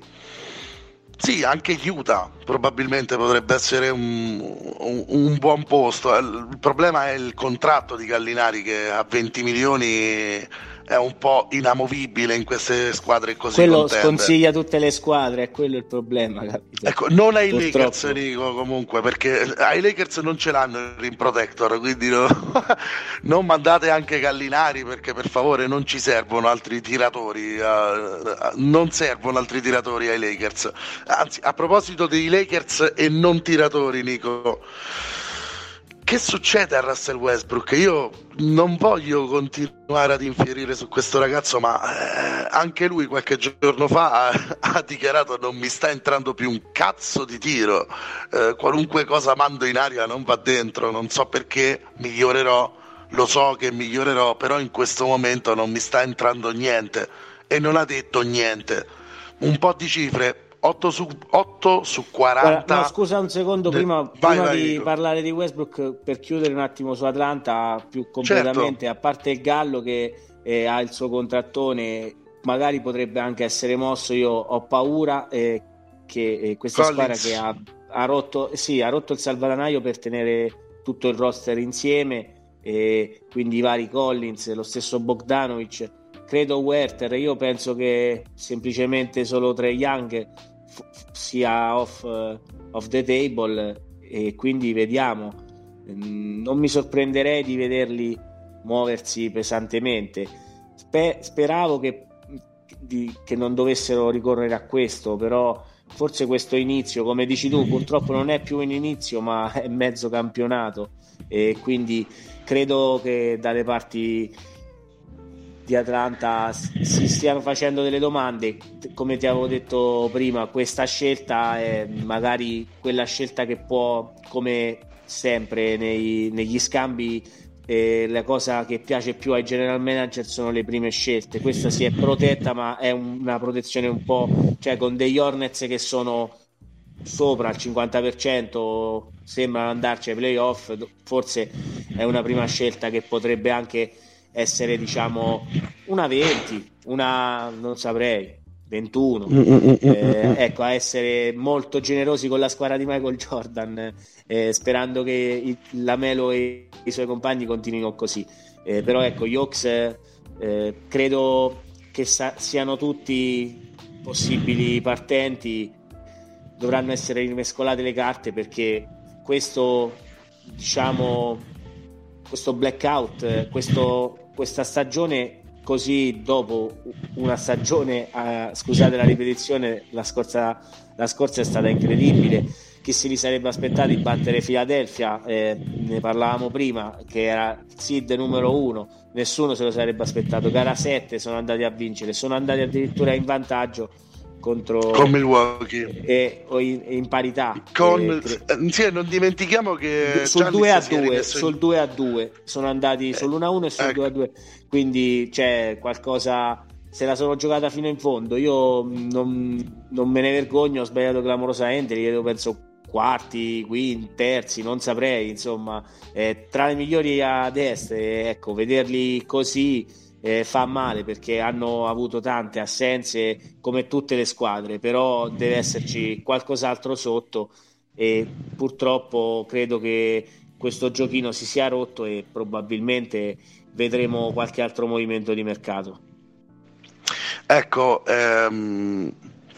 sì, anche Utah probabilmente potrebbe essere un, un, un, buon posto. Il problema è il contratto di Gallinari che a 20 milioni è un po' inamovibile in queste squadre così quello contende. sconsiglia tutte le squadre è quello il problema capito? ecco non ai Purtroppo. Lakers Nico comunque perché ai Lakers non ce l'hanno il rim protector quindi no, non mandate anche Gallinari perché per favore non ci servono altri tiratori uh, non servono altri tiratori ai Lakers anzi a proposito dei Lakers e non tiratori Nico che succede a Russell Westbrook? Io non voglio continuare ad infierire su questo ragazzo, ma eh, anche lui qualche giorno fa ha, ha, dichiarato non mi sta entrando più un cazzo di tiro, eh, qualunque cosa mando in aria non va dentro, non so perché, migliorerò, lo so che migliorerò, però in questo momento non mi sta entrando niente. E non ha detto niente. Un po' di cifre, 8 su, 8 su 40. Guarda, no, scusa un secondo, de... prima, vai, prima vai, di dico. parlare di Westbrook, per chiudere un attimo su Atlanta più completamente, certo. a parte il Gallo che eh, ha il suo contrattone, magari potrebbe anche essere mosso, io ho paura eh, che eh, questa Collins. squadra che ha, ha, rotto, sì, ha rotto il salvadanaio per tenere tutto il roster insieme, quindi i vari Collins, lo stesso Bogdanovic credo Werther, io penso che semplicemente solo tre Young sia off, uh, off the table e quindi vediamo. Mm, non mi sorprenderei di vederli muoversi pesantemente. Spe- speravo che, di, che non dovessero ricorrere a questo, però forse questo inizio, come dici tu, purtroppo non è più un inizio, ma è mezzo campionato e quindi credo che dalle parti di Atlanta si stiano facendo delle domande. Come ti avevo detto prima, questa scelta è magari quella scelta che può, come sempre nei, negli scambi, eh, la cosa che piace più ai general manager sono le prime scelte. Questa si è protetta, ma è una protezione un po' cioè con degli Hornets che sono sopra il 50%, sembrano andarci ai playoff. Forse è una prima scelta che potrebbe anche essere diciamo una 20, una non saprei, 21. Mm, mm, mm, eh, ecco, a essere molto generosi con la squadra di Michael Jordan, eh, sperando che il, la Melo e i suoi compagni continuino così. Eh, però ecco, gli Hawks eh, credo che sa- siano tutti possibili partenti, dovranno essere rimescolate le carte perché questo diciamo questo blackout, questo questa stagione così dopo una stagione, eh, scusate la ripetizione, la scorsa, la scorsa è stata incredibile. Chi si li sarebbe aspettato di battere Philadelphia? Eh, ne parlavamo prima, che era seed numero uno, nessuno se lo sarebbe aspettato. Gara 7 sono andati a vincere, sono andati addirittura in vantaggio contro con Milwaukee. e, in, in parità. Con, eh, sì, non dimentichiamo che sul 2 a 2 sul 2 a 2 sono andati eh, sull'1 a 1 e sul ecco. 2 a 2 quindi c'è qualcosa se la sono giocata fino in fondo. Io non, non me ne vergogno ho sbagliato clamorosamente vedo penso quarti, quinti, terzi, non saprei, insomma, eh, tra i migliori a destra, ecco, vederli così eh, fa male perché hanno avuto tante assenze come tutte le squadre, però deve esserci qualcos'altro sotto e purtroppo credo che questo giochino si sia rotto e probabilmente vedremo qualche altro movimento di mercato. Ecco, ehm,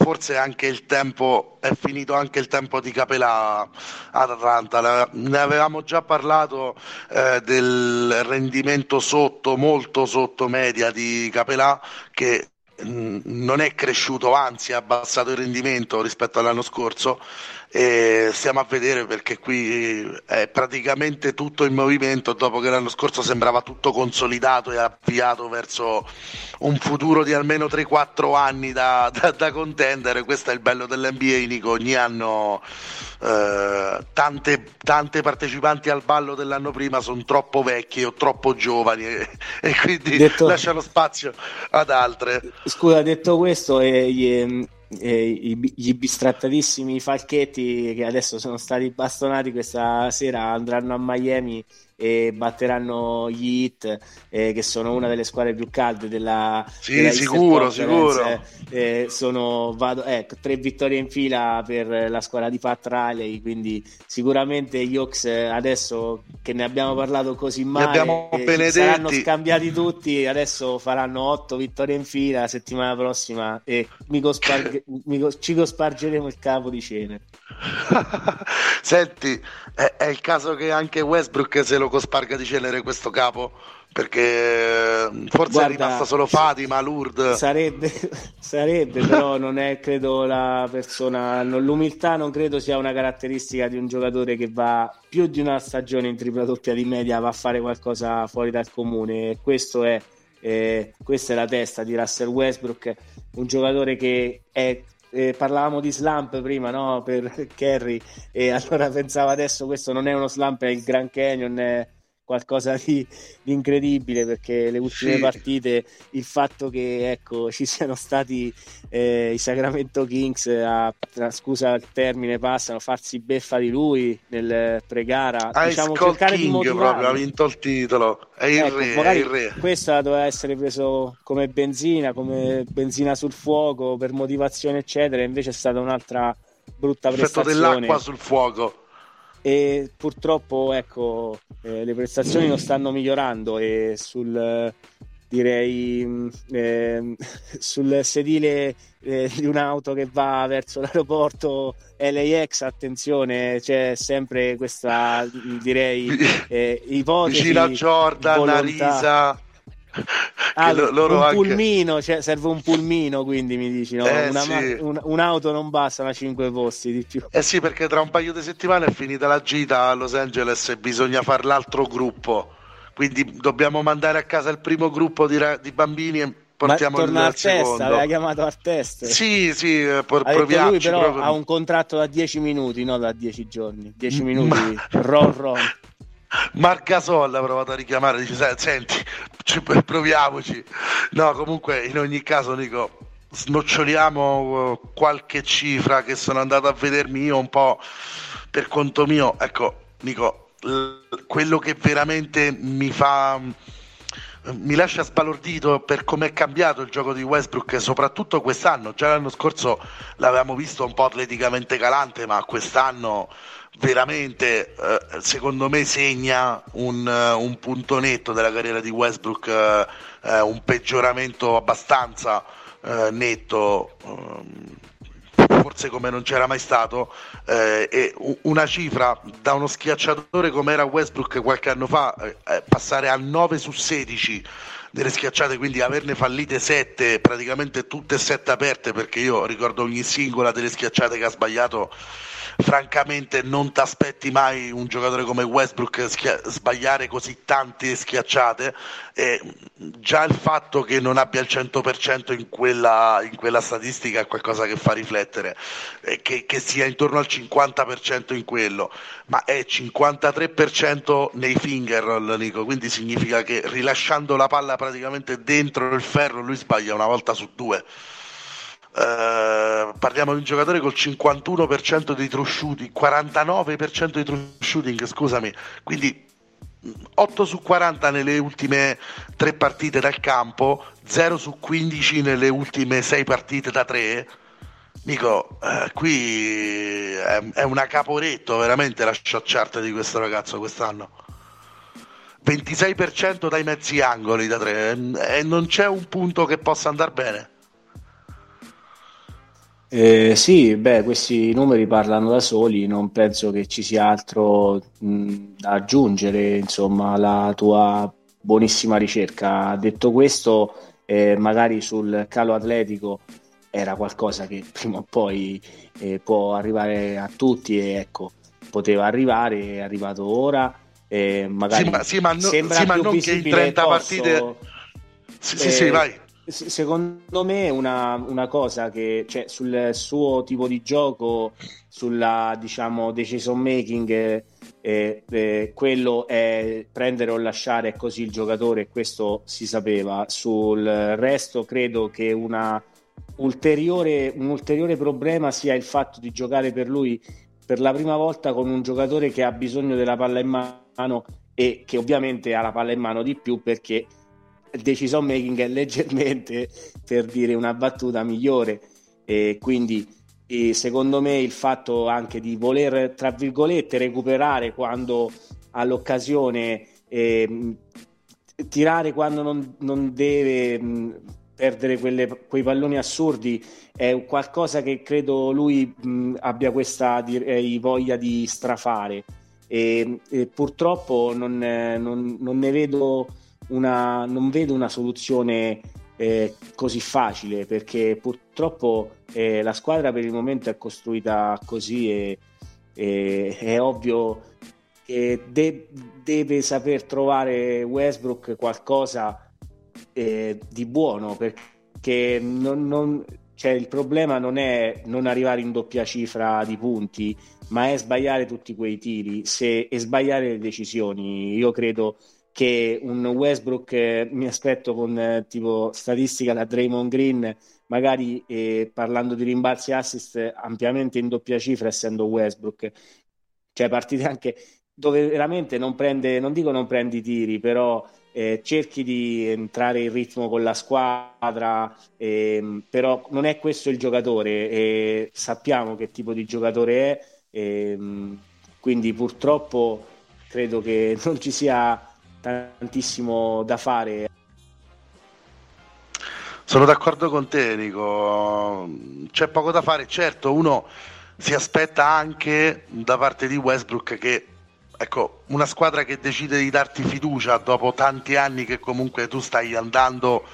forse anche il tempo è finito anche il tempo di Capelà ad Atlanta. Ne avevamo già parlato eh, del rendimento sotto molto sotto media di Capelà che mh, non è cresciuto anzi ha abbassato il rendimento rispetto all'anno scorso e stiamo a vedere perché qui è praticamente tutto in movimento dopo che l'anno scorso sembrava tutto consolidato e avviato verso un futuro di almeno 3-4 anni da, da, da contendere. Questo è il bello dell'NBA Nico. Ogni anno eh, tante, tante, partecipanti al ballo dell'anno prima sono troppo vecchi o troppo giovani e, e quindi detto, lasciano spazio ad altre. Scusa detto questo eh, eh, gli bistrattatissimi falchetti che adesso sono stati bastonati questa sera andranno a Miami e batteranno gli Heat eh, che sono una delle squadre più calde della, sì, della sicuro, sicuro. Eh, sono vado, ecco, tre vittorie in fila per la squadra di Pat Riley quindi sicuramente gli Hawks adesso che ne abbiamo parlato così male eh, saranno scambiati tutti adesso faranno otto vittorie in fila la settimana prossima e mi cosparge, mi, ci cospargeremo il capo di cene senti è, è il caso che anche Westbrook se lo lo cosparga di cenere questo capo perché mm, forse Guarda, è rimasta solo Fatima, Lourdes. Sarebbe, sarebbe, però non è credo la persona. l'umiltà non credo sia una caratteristica di un giocatore che va più di una stagione in tripla doppia di media, va a fare qualcosa fuori dal comune. Questo è, eh, questa è la testa di Russell Westbrook, un giocatore che è eh, parlavamo di slump prima no? per Kerry e allora pensavo adesso questo non è uno slump, è il Grand Canyon, è qualcosa di, di incredibile perché le ultime sì. partite il fatto che ecco, ci siano stati eh, i Sacramento Kings a, scusa il termine passano farsi beffa di lui nel pre-gara ah, diciamo cercare King di proprio ha vinto il titolo è il ecco, re, è il re. questa doveva essere preso come benzina come benzina sul fuoco per motivazione eccetera invece è stata un'altra brutta prestazione dell'acqua sul fuoco e purtroppo ecco, eh, le prestazioni non stanno migliorando e sul direi eh, sul sedile eh, di un'auto che va verso l'aeroporto LAX attenzione c'è sempre questa direi eh, ipotesi vicino a Jordan, volontà. Arisa Ah, un anche... pulmino, cioè, serve un pulmino, quindi mi dici, no? eh, Una, sì. un, un'auto non basta, ma 5 posti di più. Eh sì, perché tra un paio di settimane è finita la gita a Los Angeles e bisogna fare l'altro gruppo. Quindi dobbiamo mandare a casa il primo gruppo di, di bambini e portiamo il al test, aveva chiamato al test. Sì, sì, eh, por- proviamoci. Lui però proprio... ha un contratto da 10 minuti, no da 10 giorni. 10 minuti, Ma... ron ron. Marcasol ha provato a richiamare, dice senti, proviamoci. No, comunque in ogni caso dico, snoccioliamo uh, qualche cifra che sono andato a vedermi io un po' per conto mio. Ecco, dico, quello che veramente mi fa mi lascia sbalordito per come è cambiato il gioco di Westbrook, soprattutto quest'anno. Già l'anno scorso l'avevamo visto un po' atleticamente calante, ma quest'anno veramente eh, secondo me segna un, uh, un, punto netto della carriera di Westbrook, uh, uh, un peggioramento abbastanza netto, um, forse come non c'era mai stato, e una cifra da uno schiacciatore come era Westbrook qualche anno fa, passare a 9 su 16 delle schiacciate, quindi averne fallite 7, praticamente tutte e 7 aperte, perché io ricordo ogni singola delle schiacciate che ha sbagliato francamente non ti aspetti mai un giocatore come Westbrook schia- sbagliare così tante schiacciate. E già il fatto che non abbia il 100% in quella, in quella statistica è qualcosa che fa riflettere che, che sia intorno al 50% in quello. Ma è 53% nei finger Nico quindi significa che rilasciando la palla praticamente dentro il ferro lui sbaglia una volta su due Uh, parliamo di un giocatore col 51% di true shooting, 49% di true shooting, scusami, quindi 8 su 40 nelle ultime 3 partite dal campo, 0 su 15 nelle ultime 6 partite da 3. Dico, eh, qui è, è, una caporetto veramente la chart di questo ragazzo quest'anno. 26% dai mezzi angoli da 3 e non c'è un punto che possa andare bene. Eh, sì, beh, questi numeri parlano da soli, non penso che ci sia altro mh, da aggiungere, insomma, alla tua buonissima ricerca. Detto questo, eh, magari sul calo atletico era qualcosa che prima o poi eh, può arrivare a tutti e ecco, poteva arrivare, è arrivato ora. Eh, magari sì, ma, sì, ma, no, sì, ma non che in 30 posso... partite... Sì, sì, sì, vai Secondo me una, una cosa che cioè, sul suo tipo di gioco, sulla diciamo decision making, eh, eh, quello è prendere o lasciare così il giocatore, questo si sapeva. Sul resto credo che una ulteriore, un ulteriore problema sia il fatto di giocare per lui per la prima volta con un giocatore che ha bisogno della palla in mano e che ovviamente ha la palla in mano di più perché decision making è leggermente, per dire una battuta, migliore. E quindi e secondo me il fatto anche di voler, tra virgolette, recuperare quando ha l'occasione, eh, tirare quando non, non deve mh, perdere quelle, quei palloni assurdi, è qualcosa che credo lui mh, abbia questa direi, voglia di strafare. E, e purtroppo non, non, non ne vedo una, non vedo una soluzione eh, così facile perché purtroppo eh, la squadra per il momento è costruita così e, e è ovvio che de- deve saper trovare Westbrook qualcosa eh, di buono perché non, non, cioè, il problema non è non arrivare in doppia cifra di punti ma è sbagliare tutti quei tiri se, e sbagliare le decisioni. Io credo che un Westbrook eh, mi aspetto con eh, tipo statistica da Draymond Green, magari eh, parlando di rimbalzi assist ampiamente in doppia cifra essendo Westbrook. Cioè partite anche dove veramente non prende, non dico non prendi tiri, però eh, cerchi di entrare in ritmo con la squadra, ehm, però non è questo il giocatore e sappiamo che tipo di giocatore è, ehm, quindi purtroppo credo che non ci sia tantissimo da fare. Sono d'accordo con te, Nico. C'è poco da fare. Certo, uno si aspetta anche da parte di Westbrook che ecco, una squadra che decide di darti fiducia dopo tanti anni che comunque tu stai andando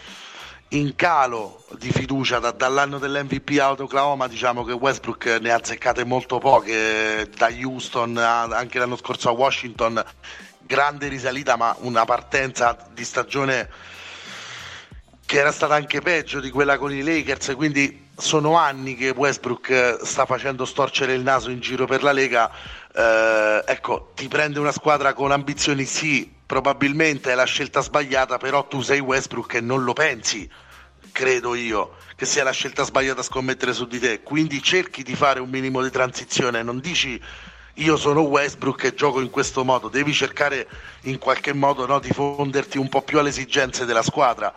in calo di fiducia da, dall'anno dell'MVP a Oklahoma diciamo che Westbrook ne ha azzeccate molto poche da Houston anche l'anno scorso a Washington grande risalita, ma una partenza di stagione che era stata anche peggio di quella con i Lakers, quindi sono anni che Westbrook sta facendo storcere il naso in giro per la Lega. Eh, ecco, ti prende una squadra con ambizioni, sì, probabilmente è la scelta sbagliata, però tu sei Westbrook e non lo pensi, credo io, che sia la scelta sbagliata scommettere su di te. Quindi cerchi di fare un minimo di transizione, non dici io sono Westbrook e gioco in questo modo, devi cercare in qualche modo no, di fonderti un po' più alle esigenze della squadra.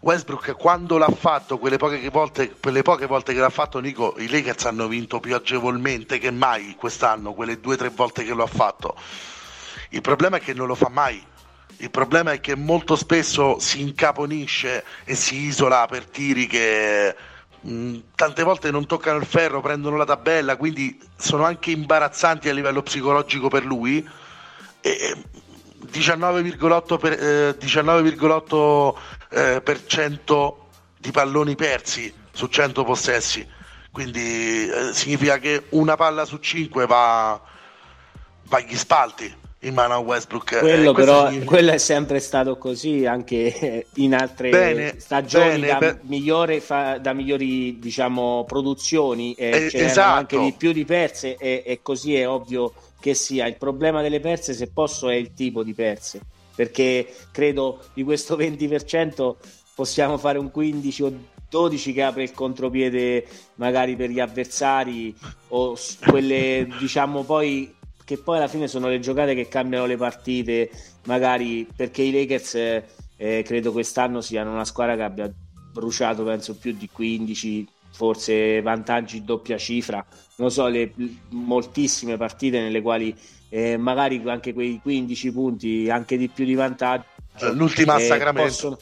Westbrook quando l'ha fatto, quelle poche, volte, quelle poche volte che l'ha fatto Nico, i Lakers hanno vinto più agevolmente che mai quest'anno, quelle due o tre volte che lo ha fatto. Il problema è che non lo fa mai. Il problema è che molto spesso si incaponisce e si isola per tiri che Mm, tante volte non toccano il ferro, prendono la tabella, quindi sono anche imbarazzanti a livello psicologico per lui. E 19,8%, per, eh, 19,8 eh, di palloni persi su 100 possessi, quindi eh, significa che una palla su 5 va, va agli spalti in mano a Westbrook. Eh, quello, eh, però, significa... quello è sempre stato così anche in altre bene, stagioni bene, da, per... migliore fa, da, migliori diciamo, produzioni e eh, ce esatto. anche di più di perse e, e, così è ovvio che sia. Il problema delle perse, se posso, è il tipo di perse perché credo di questo 20% possiamo fare un 15 o 12 che apre il contropiede magari per gli avversari o quelle diciamo poi che poi alla fine sono le giocate che cambiano le partite, magari perché i Lakers eh, credo quest'anno siano una squadra che abbia bruciato penso più di 15 forse vantaggi doppia cifra. Non so le moltissime partite nelle quali eh, magari anche quei 15 punti anche di più di vantaggio l'ultima eh, Sacramento. possono,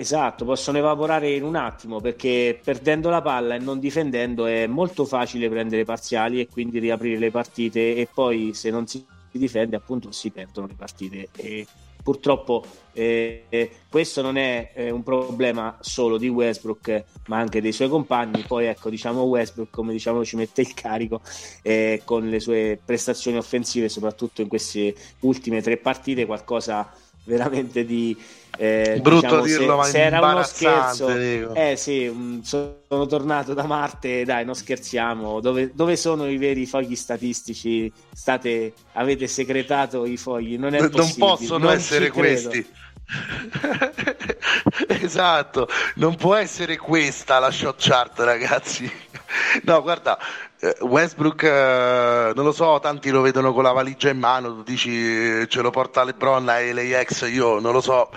esatto possono evaporare in un attimo perché perdendo la palla e non difendendo è molto facile prendere parziali e quindi riaprire le partite e poi se non si difende appunto si perdono le partite. E purtroppo eh, questo non è eh, un problema solo di Westbrook ma anche dei suoi compagni. Poi ecco diciamo Westbrook come diciamo ci mette il carico eh, con le sue prestazioni offensive soprattutto in queste ultime tre partite qualcosa veramente di eh, brutto diciamo, dirlo, se, ma se era uno scherzo, dico. eh sì, mm, sono tornato da Marte, dai, non scherziamo. Dove, dove, sono i veri fogli statistici? State, avete segretato i fogli? Non, è non possono non essere questi. esatto, non può essere questa la shot chart, ragazzi. No, guarda, eh, Westbrook, eh, non lo so, tanti lo vedono con la valigia in mano, tu dici ce lo porta LeBron e l'AX, io non lo so.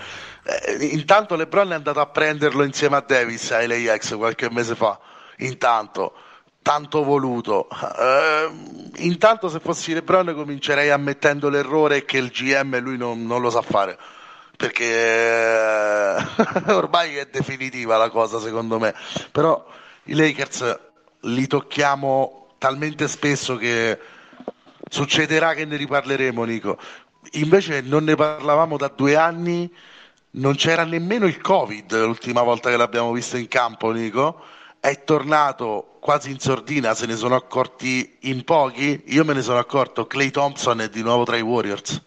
Eh, intanto LeBron è andato a prenderlo insieme a Davis a LAX qualche mese fa. Intanto, tanto voluto. Eh, intanto, se fossi LeBron, comincerei ammettendo l'errore che il GM lui non, non lo sa fare. Perché eh, ormai è definitiva la cosa, secondo me. Però i Lakers li tocchiamo talmente spesso che succederà che ne riparleremo, Nico. Invece non ne parlavamo da due anni non c'era nemmeno il Covid l'ultima volta che l'abbiamo visto in campo, Nico. È tornato quasi in sordina, se ne sono accorti in pochi. Io me ne sono accorto. Clay Thompson è di nuovo tra i Warriors.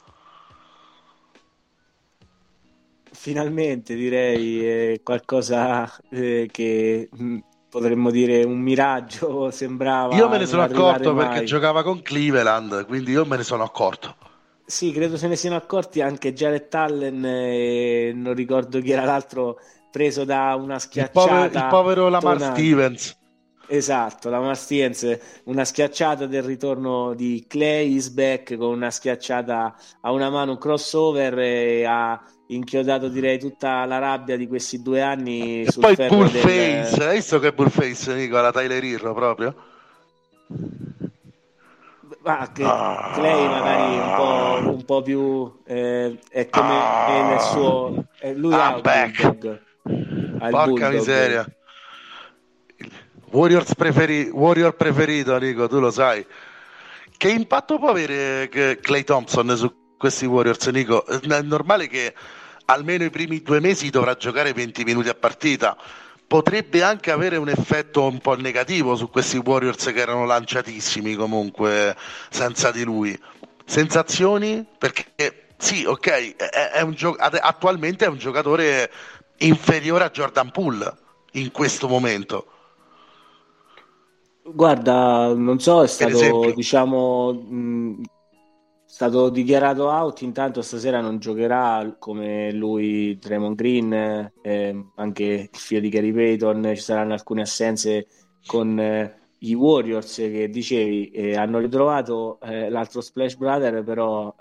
Finalmente direi è qualcosa eh, che mm, potremmo dire un miraggio sembrava. Io me ne sono accorto mai. perché giocava con Cleveland, quindi io me ne sono accorto. Sì, credo se ne siano accorti anche Jared Allen e non ricordo chi era l'altro preso da una schiacciata. Il povero, il povero Lamar tonale. Stevens. Esatto, Lamar Stevens, una schiacciata del ritorno di Clay Isbeck con una schiacciata a una mano, un crossover e ha inchiodato direi tutta la rabbia di questi due anni e sul poi Bullface, del... hai visto che Bullface Nico, la Tyler Hero proprio? Ah, che ah, Clay magari un po', un po più eh, è come ah, nel suo eh, lui ha bulldog, ha il porca bulldog. miseria. Warriors preferi... Warrior preferito Nico tu lo sai. Che impatto può avere Clay Thompson su questi Warriors Nico è normale che almeno i primi due mesi dovrà giocare 20 minuti a partita potrebbe anche avere un effetto un po' negativo su questi Warriors che erano lanciatissimi comunque senza di lui. Sensazioni? Perché sì, ok, è, è gio- attualmente è un giocatore inferiore a Jordan Poole in questo momento. Guarda, non so, è stato diciamo mh, stato dichiarato out, intanto stasera non giocherà come lui Draymond Green, eh, anche il figlio di Gary Payton, ci saranno alcune assenze con eh, i Warriors che dicevi, eh, hanno ritrovato eh, l'altro Splash Brother, però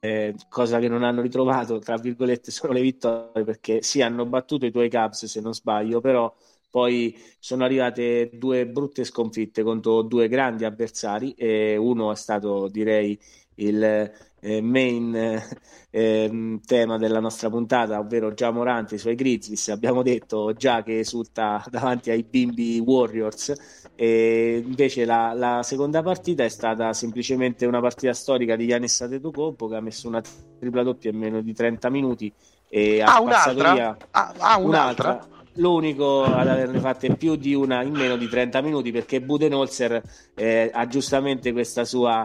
eh, cosa che non hanno ritrovato, tra virgolette, sono le vittorie, perché sì, hanno battuto i tuoi Cubs se non sbaglio, però poi sono arrivate due brutte sconfitte contro due grandi avversari e uno è stato direi il eh, main eh, ehm, tema della nostra puntata, ovvero già Morante i suoi Grizzlies. Abbiamo detto già che esulta davanti ai bimbi Warriors. E invece la, la, seconda partita è stata semplicemente una partita storica di Giannis Antetokounmpo che ha messo una tripla doppia in meno di 30 minuti e ha ah, un'altra? via ah, ah, un'altra? un'altra l'unico ad averne fatte più di una in meno di 30 minuti perché Budenholzer eh, ha giustamente questa sua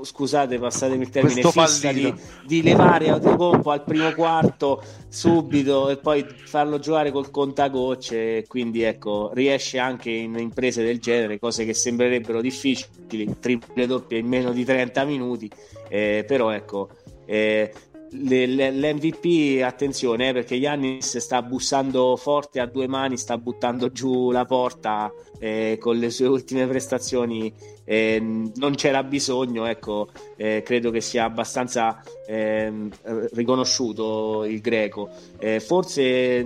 scusate, passatemi il termine, fissa di, di, levare Autocompo al primo quarto subito e poi farlo giocare col contagocce. Quindi ecco, riesce anche in imprese del genere, cose che sembrerebbero difficili, triple doppie in meno di 30 minuti, eh, però ecco. Eh, l'MVP, attenzione, eh, perché Yannis sta bussando forte a due mani, sta buttando giù la porta eh, con le sue ultime prestazioni. Eh, non c'era bisogno, ecco, eh, credo che sia abbastanza ehm, riconosciuto il greco. Eh, forse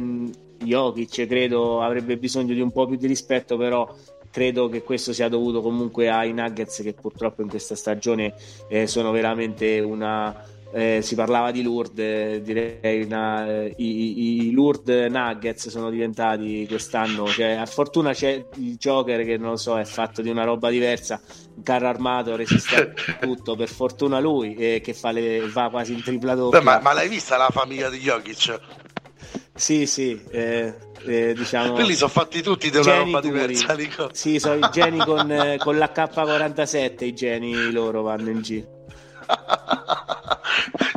Jokic credo avrebbe bisogno di un po' più di rispetto, però credo che questo sia dovuto comunque ai Nuggets che purtroppo in questa stagione eh, sono veramente una eh, si parlava di Lourdes, direi una, eh, i, i, Lourdes Nuggets sono diventati quest'anno, cioè, a fortuna c'è il Joker che non lo so, è fatto di una roba diversa, un carro armato resiste a tutto, per fortuna lui eh, che le, va quasi in tripla doppia. Ma, ma, l'hai vista la famiglia di Jokic? Sì, sì, eh, eh, diciamo... Quelli sono fatti tutti di una roba diversa, Nico. Sì, sono i geni con, eh, con l'H47, i geni loro vanno in giro.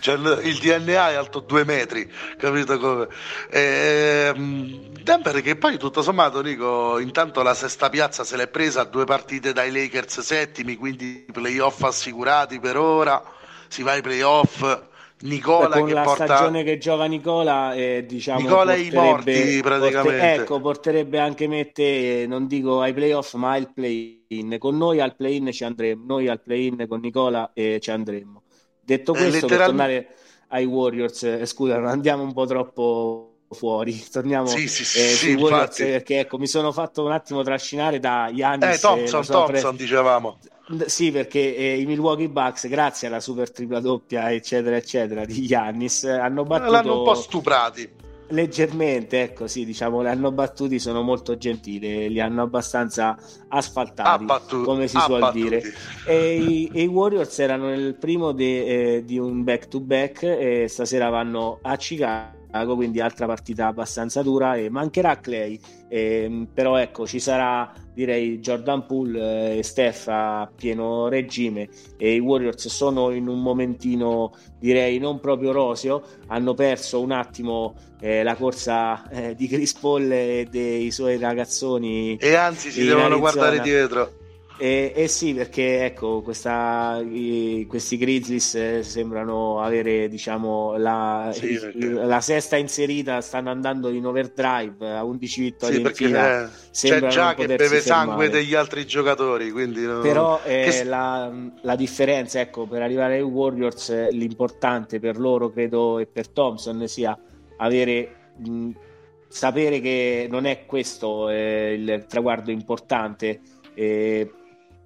cioè, il DNA è alto due metri, capito come? Ehm, Denver che poi tutto sommato Nico, intanto la sesta piazza se l'è presa a due partite dai Lakers settimi, quindi playoff assicurati per ora, si va ai playoff. Nicola con che la porta... stagione che gioca Nicola eh, diciamo Nicola e i morti praticamente porte... ecco porterebbe anche Mette non dico ai playoff ma al play-in con noi al play-in ci andremo noi al play-in con Nicola e ci andremo Detto questo, letteral... per tornare ai Warriors, eh, scusa, non andiamo un po' troppo fuori. Torniamo sì, sì, sì, eh, Warriors perché ecco, mi sono fatto un attimo trascinare da Giannis. Eh, Thompson, Thompson pre... dicevamo. Sì, perché eh, i Milwaukee Bucks, grazie alla super tripla doppia, eccetera, eccetera, di Giannis, hanno battuto. L'hanno un po' stuprati leggermente, ecco sì, diciamo, li hanno battuti, sono molto gentili, li hanno abbastanza asfaltati, Abbattu- come si suol dire. E i, e i, Warriors erano nel primo de, eh, di un back-to-back e stasera vanno a Chicago quindi altra partita abbastanza dura e mancherà Clay, eh, però ecco ci sarà direi Jordan Poole e Steph a pieno regime e i Warriors sono in un momentino direi non proprio roseo, hanno perso un attimo eh, la corsa eh, di Chris Paul e dei suoi ragazzoni e anzi si devono Arizona. guardare dietro eh, eh, sì, perché ecco, questa, i, questi Grizzlies eh, sembrano avere diciamo, la, sì, perché... la, sesta inserita, stanno andando in overdrive a 11 vittorie sì, in fila. C'è già che beve sangue degli altri giocatori. Quindi no... Però eh, che... la, la, differenza, ecco, per arrivare ai Warriors, eh, l'importante per loro, credo, e per Thompson sia avere. Mh, sapere che non è questo eh, il traguardo importante. Eh,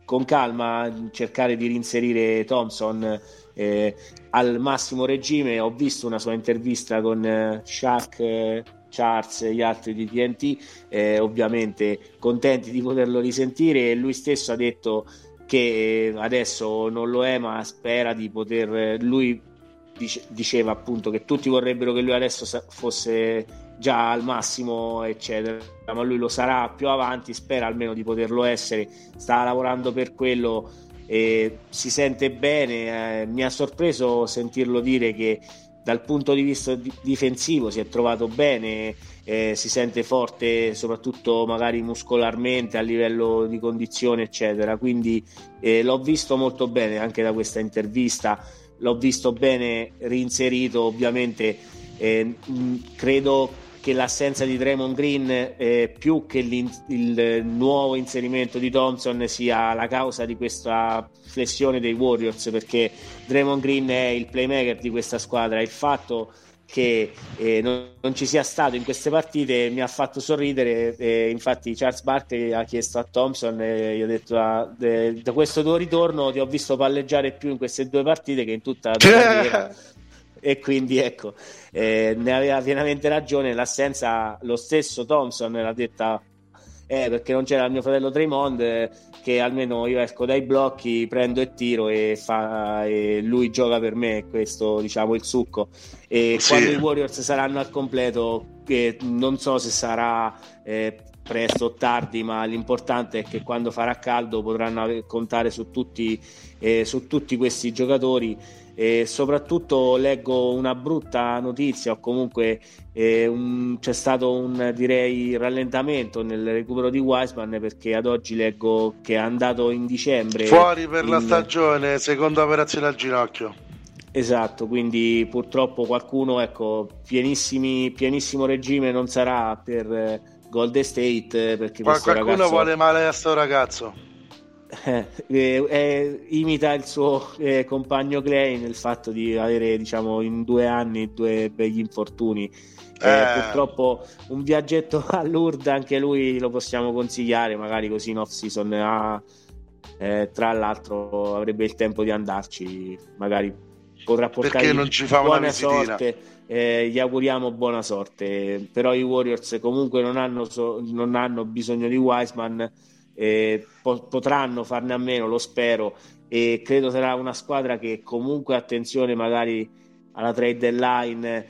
con calma cercare di rinserire Thompson eh, al massimo regime. Ho visto una sua intervista con eh, Shaq, eh, Charles e gli altri di TNT, eh, ovviamente contenti di poterlo risentire e lui stesso ha detto che adesso non lo è ma spera di poter lui dice, diceva appunto che tutti vorrebbero che lui adesso fosse già al massimo, eccetera, ma lui lo sarà più avanti, spera almeno di poterlo essere, sta lavorando per quello e si sente bene. Eh, mi ha sorpreso sentirlo dire che dal punto di vista di- difensivo si è trovato bene, eh, si sente forte soprattutto magari muscolarmente a livello di condizione, eccetera. Quindi eh, l'ho visto molto bene anche da questa intervista, l'ho visto bene reinserito, ovviamente. Eh, credo che l'assenza di Draymond Green eh, più che il nuovo inserimento di Thompson sia la causa di questa flessione dei Warriors perché Draymond Green è il playmaker di questa squadra il fatto che eh, non, non, ci sia stato in queste partite mi ha fatto sorridere. Eh, infatti Charles Barkley ha chiesto a Thompson e gli ho detto ah, da questo tuo ritorno ti ho visto palleggiare più in queste due partite che in tutta la tua carriera. E quindi ecco, eh, ne aveva pienamente ragione, l'assenza, lo stesso Thompson l'ha detta eh, perché non c'era il mio fratello Draymond eh, che almeno io esco dai blocchi, prendo e tiro e, fa, e lui gioca per me, questo diciamo il succo. E sì. quando i Warriors saranno al completo, eh, non so se sarà eh, presto o tardi, ma l'importante è che quando farà caldo potranno contare su tutti, eh, su tutti questi giocatori e soprattutto leggo una brutta notizia o comunque eh, un, c'è stato un direi rallentamento nel recupero di Wiseman perché ad oggi leggo che è andato in dicembre fuori per in... la stagione seconda operazione al ginocchio Esatto, quindi purtroppo qualcuno, ecco, pienissimo regime non sarà per eh, Golden State eh, perché Qual- qualcuno ragazzo... vuole male a sto ragazzo. Eh, eh, imita il suo eh, compagno Clay nel fatto di avere diciamo in due anni due begli infortuni. Eh, eh. purtroppo un viaggetto a Lourdes anche lui lo possiamo consigliare magari così in off season ah, tra l'altro avrebbe il tempo di andarci magari potrà portare perché non ci fa buona sorte eh, gli auguriamo buona sorte. Però i Warriors comunque non hanno, so- non hanno bisogno di Wiseman eh, po- potranno farne a meno, lo spero, e credo sarà una squadra che comunque attenzione magari alla trade deadline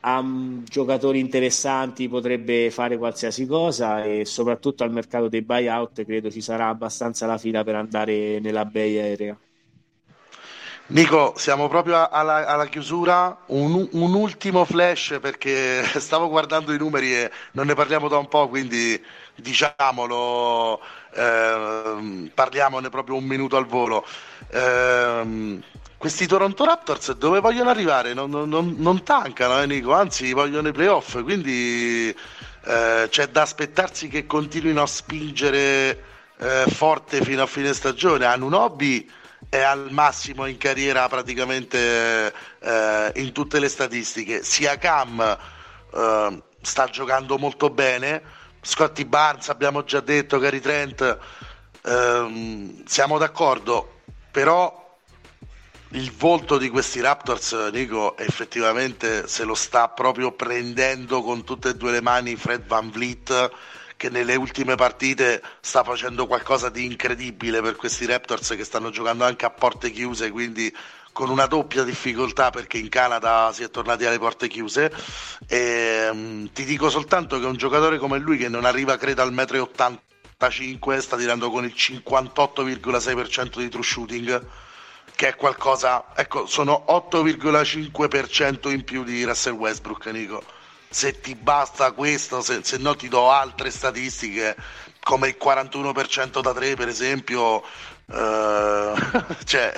ha giocatori interessanti, potrebbe fare qualsiasi cosa e soprattutto al mercato dei buyout credo ci sarà abbastanza la fila per andare nella Bay Area. Nico, siamo proprio alla, alla chiusura. Un, un, ultimo flash perché stavo guardando i numeri e non ne parliamo da un po', quindi diciamolo, eh, parliamone proprio un minuto al volo. Eh, questi Toronto Raptors dove vogliono arrivare? Non, non, non tancano, eh, Nico, anzi vogliono i playoff, quindi eh, c'è da aspettarsi che continuino a spingere eh, forte fino a fine stagione. Hanno un hobby è al massimo in carriera praticamente eh, in tutte le statistiche. Sia Cam eh, sta giocando molto bene, Scotty Barnes abbiamo già detto, Gary Trent, ehm, siamo d'accordo, però il volto di questi Raptors, Nico, effettivamente se lo sta proprio prendendo con tutte e due le mani Fred Van Vliet che nelle ultime partite sta facendo qualcosa di incredibile per questi Raptors che stanno giocando anche a porte chiuse, quindi con una doppia difficoltà perché in Canada si è tornati alle porte chiuse. E, um, ti dico soltanto che un giocatore come lui che non arriva credo al 1,85 m sta tirando con il 58,6% di true shooting che è qualcosa, ecco, sono 8,5% in più di Russell Westbrook, Nico se ti basta questo, se, se no ti do altre statistiche come il 41% da 3 per esempio. Uh, cioè,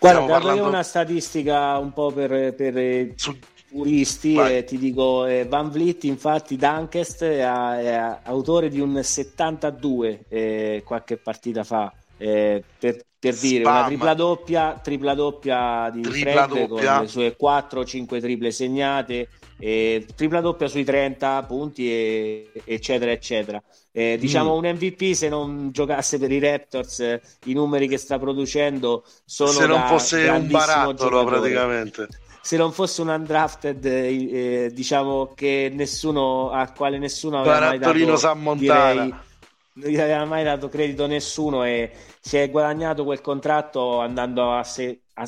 Guarda, parlando... una statistica un po' per, per Su... puristi e ti dico eh, Van Vliet infatti Dunkest è, è, autore di un 72 eh, qualche partita fa eh, per, per dire una tripla doppia, tripla doppia di tripla Fred doppia. con le sue 4-5 triple segnate eh, tripla doppia sui 30 punti, e, eccetera, eccetera. Eh, diciamo mm. un MVP se non giocasse per i Raptors, eh, i numeri che sta producendo sono se non fosse un barattolo giocatore. praticamente. Se non fosse un undrafted, eh, eh, diciamo che nessuno a quale nessuno aveva mai dato, San direi, non gli aveva mai dato credito nessuno e si è guadagnato quel contratto andando a, se, a,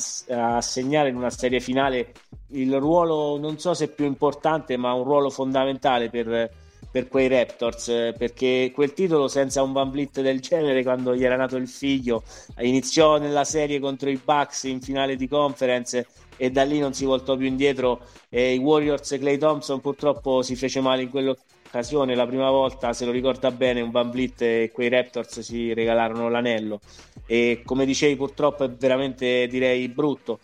a segnare in una serie finale il ruolo, non so se più importante, ma un ruolo fondamentale per, per quei Raptors, perché quel titolo senza un Van Vliet del genere, quando gli era nato il figlio, iniziò nella serie contro i Bucks in finale di conference e da lì non si voltò più indietro. E I Warriors e Clay Thompson purtroppo si fece male in quell'occasione, la prima volta, se lo ricorda bene, un Van Vliet e quei Raptors si regalarono l'anello. E come dicevi, purtroppo è veramente direi brutto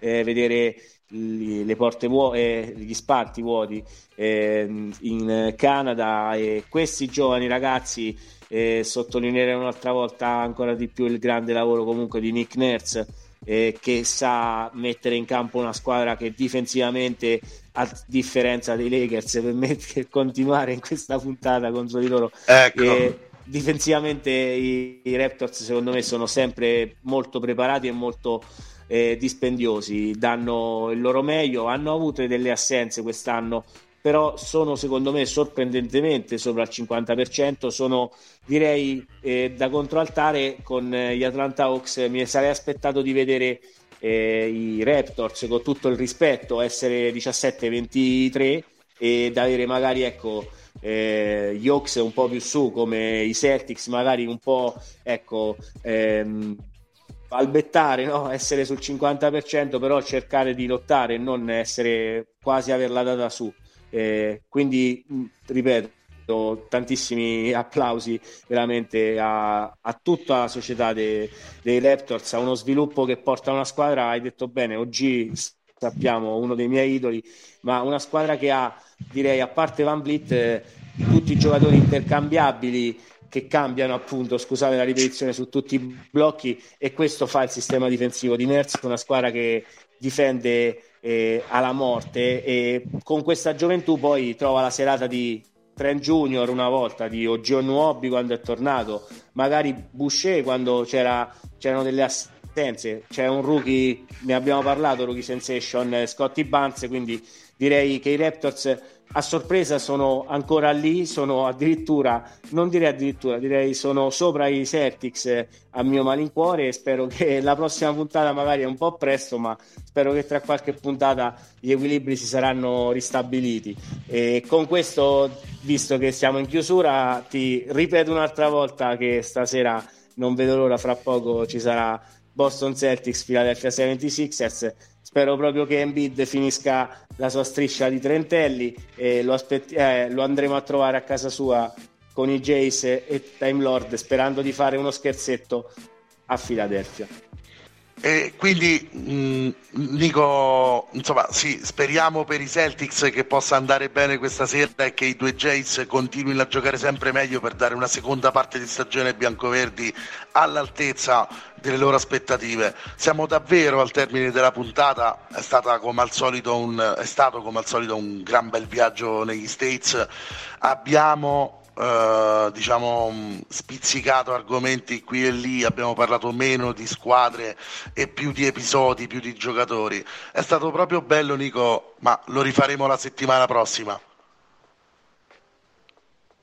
eh, vedere le porte vuote, gli sparti vuoti eh, in Canada e questi giovani ragazzi eh, sottolineerei un'altra volta ancora di più il grande lavoro comunque di Nick Nurse eh, che sa mettere in campo una squadra che difensivamente a differenza dei Lakers per continuare in questa puntata contro di loro ecco. Eh, difensivamente i, i Raptors secondo me sono sempre molto preparati e molto eh, dispendiosi, danno il loro meglio, hanno avuto delle assenze quest'anno, però sono secondo me sorprendentemente sopra il 50%, sono direi eh, da controaltare con eh, gli Atlanta Hawks, mi sarei aspettato di vedere eh, i Raptors con tutto il rispetto essere 17-23 ed avere magari ecco eh, gli Hawks un po' più su come i Celtics magari un po' ecco ehm, balbettare, no? essere sul 50%, però cercare di lottare e non essere quasi averla data su. Eh, quindi, ripeto, tantissimi applausi veramente a, a tutta la società dei, dei Raptors, a uno sviluppo che porta una squadra, hai detto bene, oggi sappiamo uno dei miei idoli, ma una squadra che ha, direi, a parte Van Vliet, eh, tutti i giocatori intercambiabili che cambiano appunto, scusate la ripetizione, su tutti i blocchi e questo fa il sistema difensivo. Di Ners, una squadra che difende eh, alla morte e con questa gioventù poi trova la serata di Trent Junior una volta, di Ogio Nuobi quando è tornato, magari Boucher quando c'era, c'erano delle assenze, c'è un rookie, ne abbiamo parlato, rookie sensation, Scotty Barnes, quindi direi che i Raptors a sorpresa sono ancora lì, sono addirittura, non direi addirittura, direi sono sopra i Celtics a mio malincuore e spero che la prossima puntata magari è un po' presto, ma spero che tra qualche puntata gli equilibri si saranno ristabiliti. E con questo, visto che siamo in chiusura, ti ripeto un'altra volta che stasera non vedo l'ora, fra poco ci sarà Boston Celtics, Philadelphia 76ers Spero proprio che Embiid finisca la sua striscia di trentelli e lo, aspetti- eh, lo andremo a trovare a casa sua con i Jace e Time Lord sperando di fare uno scherzetto a Filadelfia. E quindi mh, Nico, insomma, sì, speriamo per i Celtics che possa andare bene questa sera e che i due Jays continuino a giocare sempre meglio per dare una seconda parte di stagione biancoverdi all'altezza delle loro aspettative. Siamo davvero al termine della puntata, è, come al solito un, è stato come al solito un gran bel viaggio negli States. Abbiamo Uh, diciamo spizzicato argomenti qui e lì, abbiamo parlato meno di squadre e più di episodi, più di giocatori. È stato proprio bello Nico, ma lo rifaremo la settimana prossima.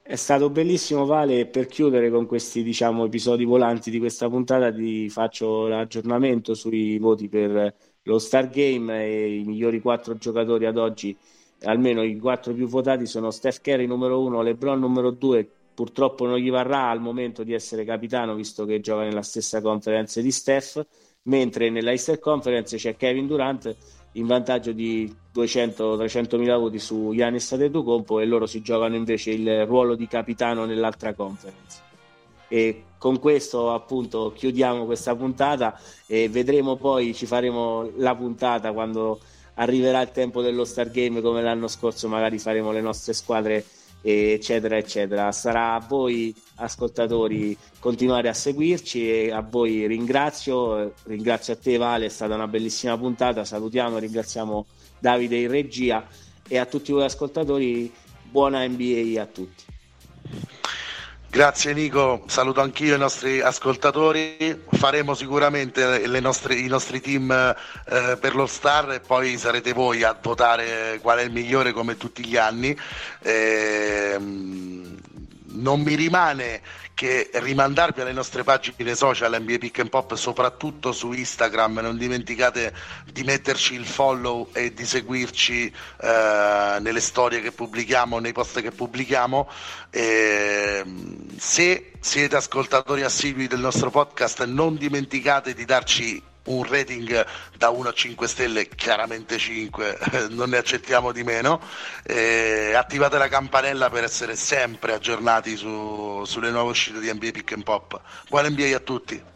È stato bellissimo Vale per chiudere con questi diciamo, episodi volanti di questa puntata ti faccio l'aggiornamento sui voti per lo Star Game e i migliori quattro giocatori ad oggi almeno i quattro più votati sono Steph Curry numero uno, LeBron numero due, purtroppo non gli varrà al momento di essere capitano visto che gioca nella stessa conference di Steph, mentre nella Easter Conference c'è Kevin Durant in vantaggio di 200-300 mila voti su Giannis Antetokounmpo e loro si giocano invece il ruolo di capitano nell'altra conference. E con questo appunto chiudiamo questa puntata e vedremo poi, ci faremo la puntata quando arriverà il tempo dello Star Game come l'anno scorso, magari faremo le nostre squadre eccetera eccetera. Sarà a voi ascoltatori continuare a seguirci e a voi ringrazio. Ringrazio a te Vale è stata una bellissima puntata. Salutiamo ringraziamo Davide in regia. E a tutti voi ascoltatori buona NBA a tutti Grazie Nico, saluto anch'io i nostri ascoltatori, faremo sicuramente nostre, i nostri team eh, per lo Star e poi sarete voi a votare qual è il migliore come tutti gli anni. Eh, non mi rimane che rimandarvi alle nostre pagine social NBA Pick and Pop, soprattutto su Instagram. Non dimenticate di metterci il follow e di seguirci eh, nelle storie che pubblichiamo, nei post che pubblichiamo. Eh, se siete ascoltatori assidui del nostro podcast, non dimenticate di darci un rating da 1 a 5 stelle, chiaramente 5, non ne accettiamo di meno. Eh, attivate la campanella per essere sempre aggiornati su, sulle nuove uscite di NBA Pick and Pop. Buon NBA a tutti!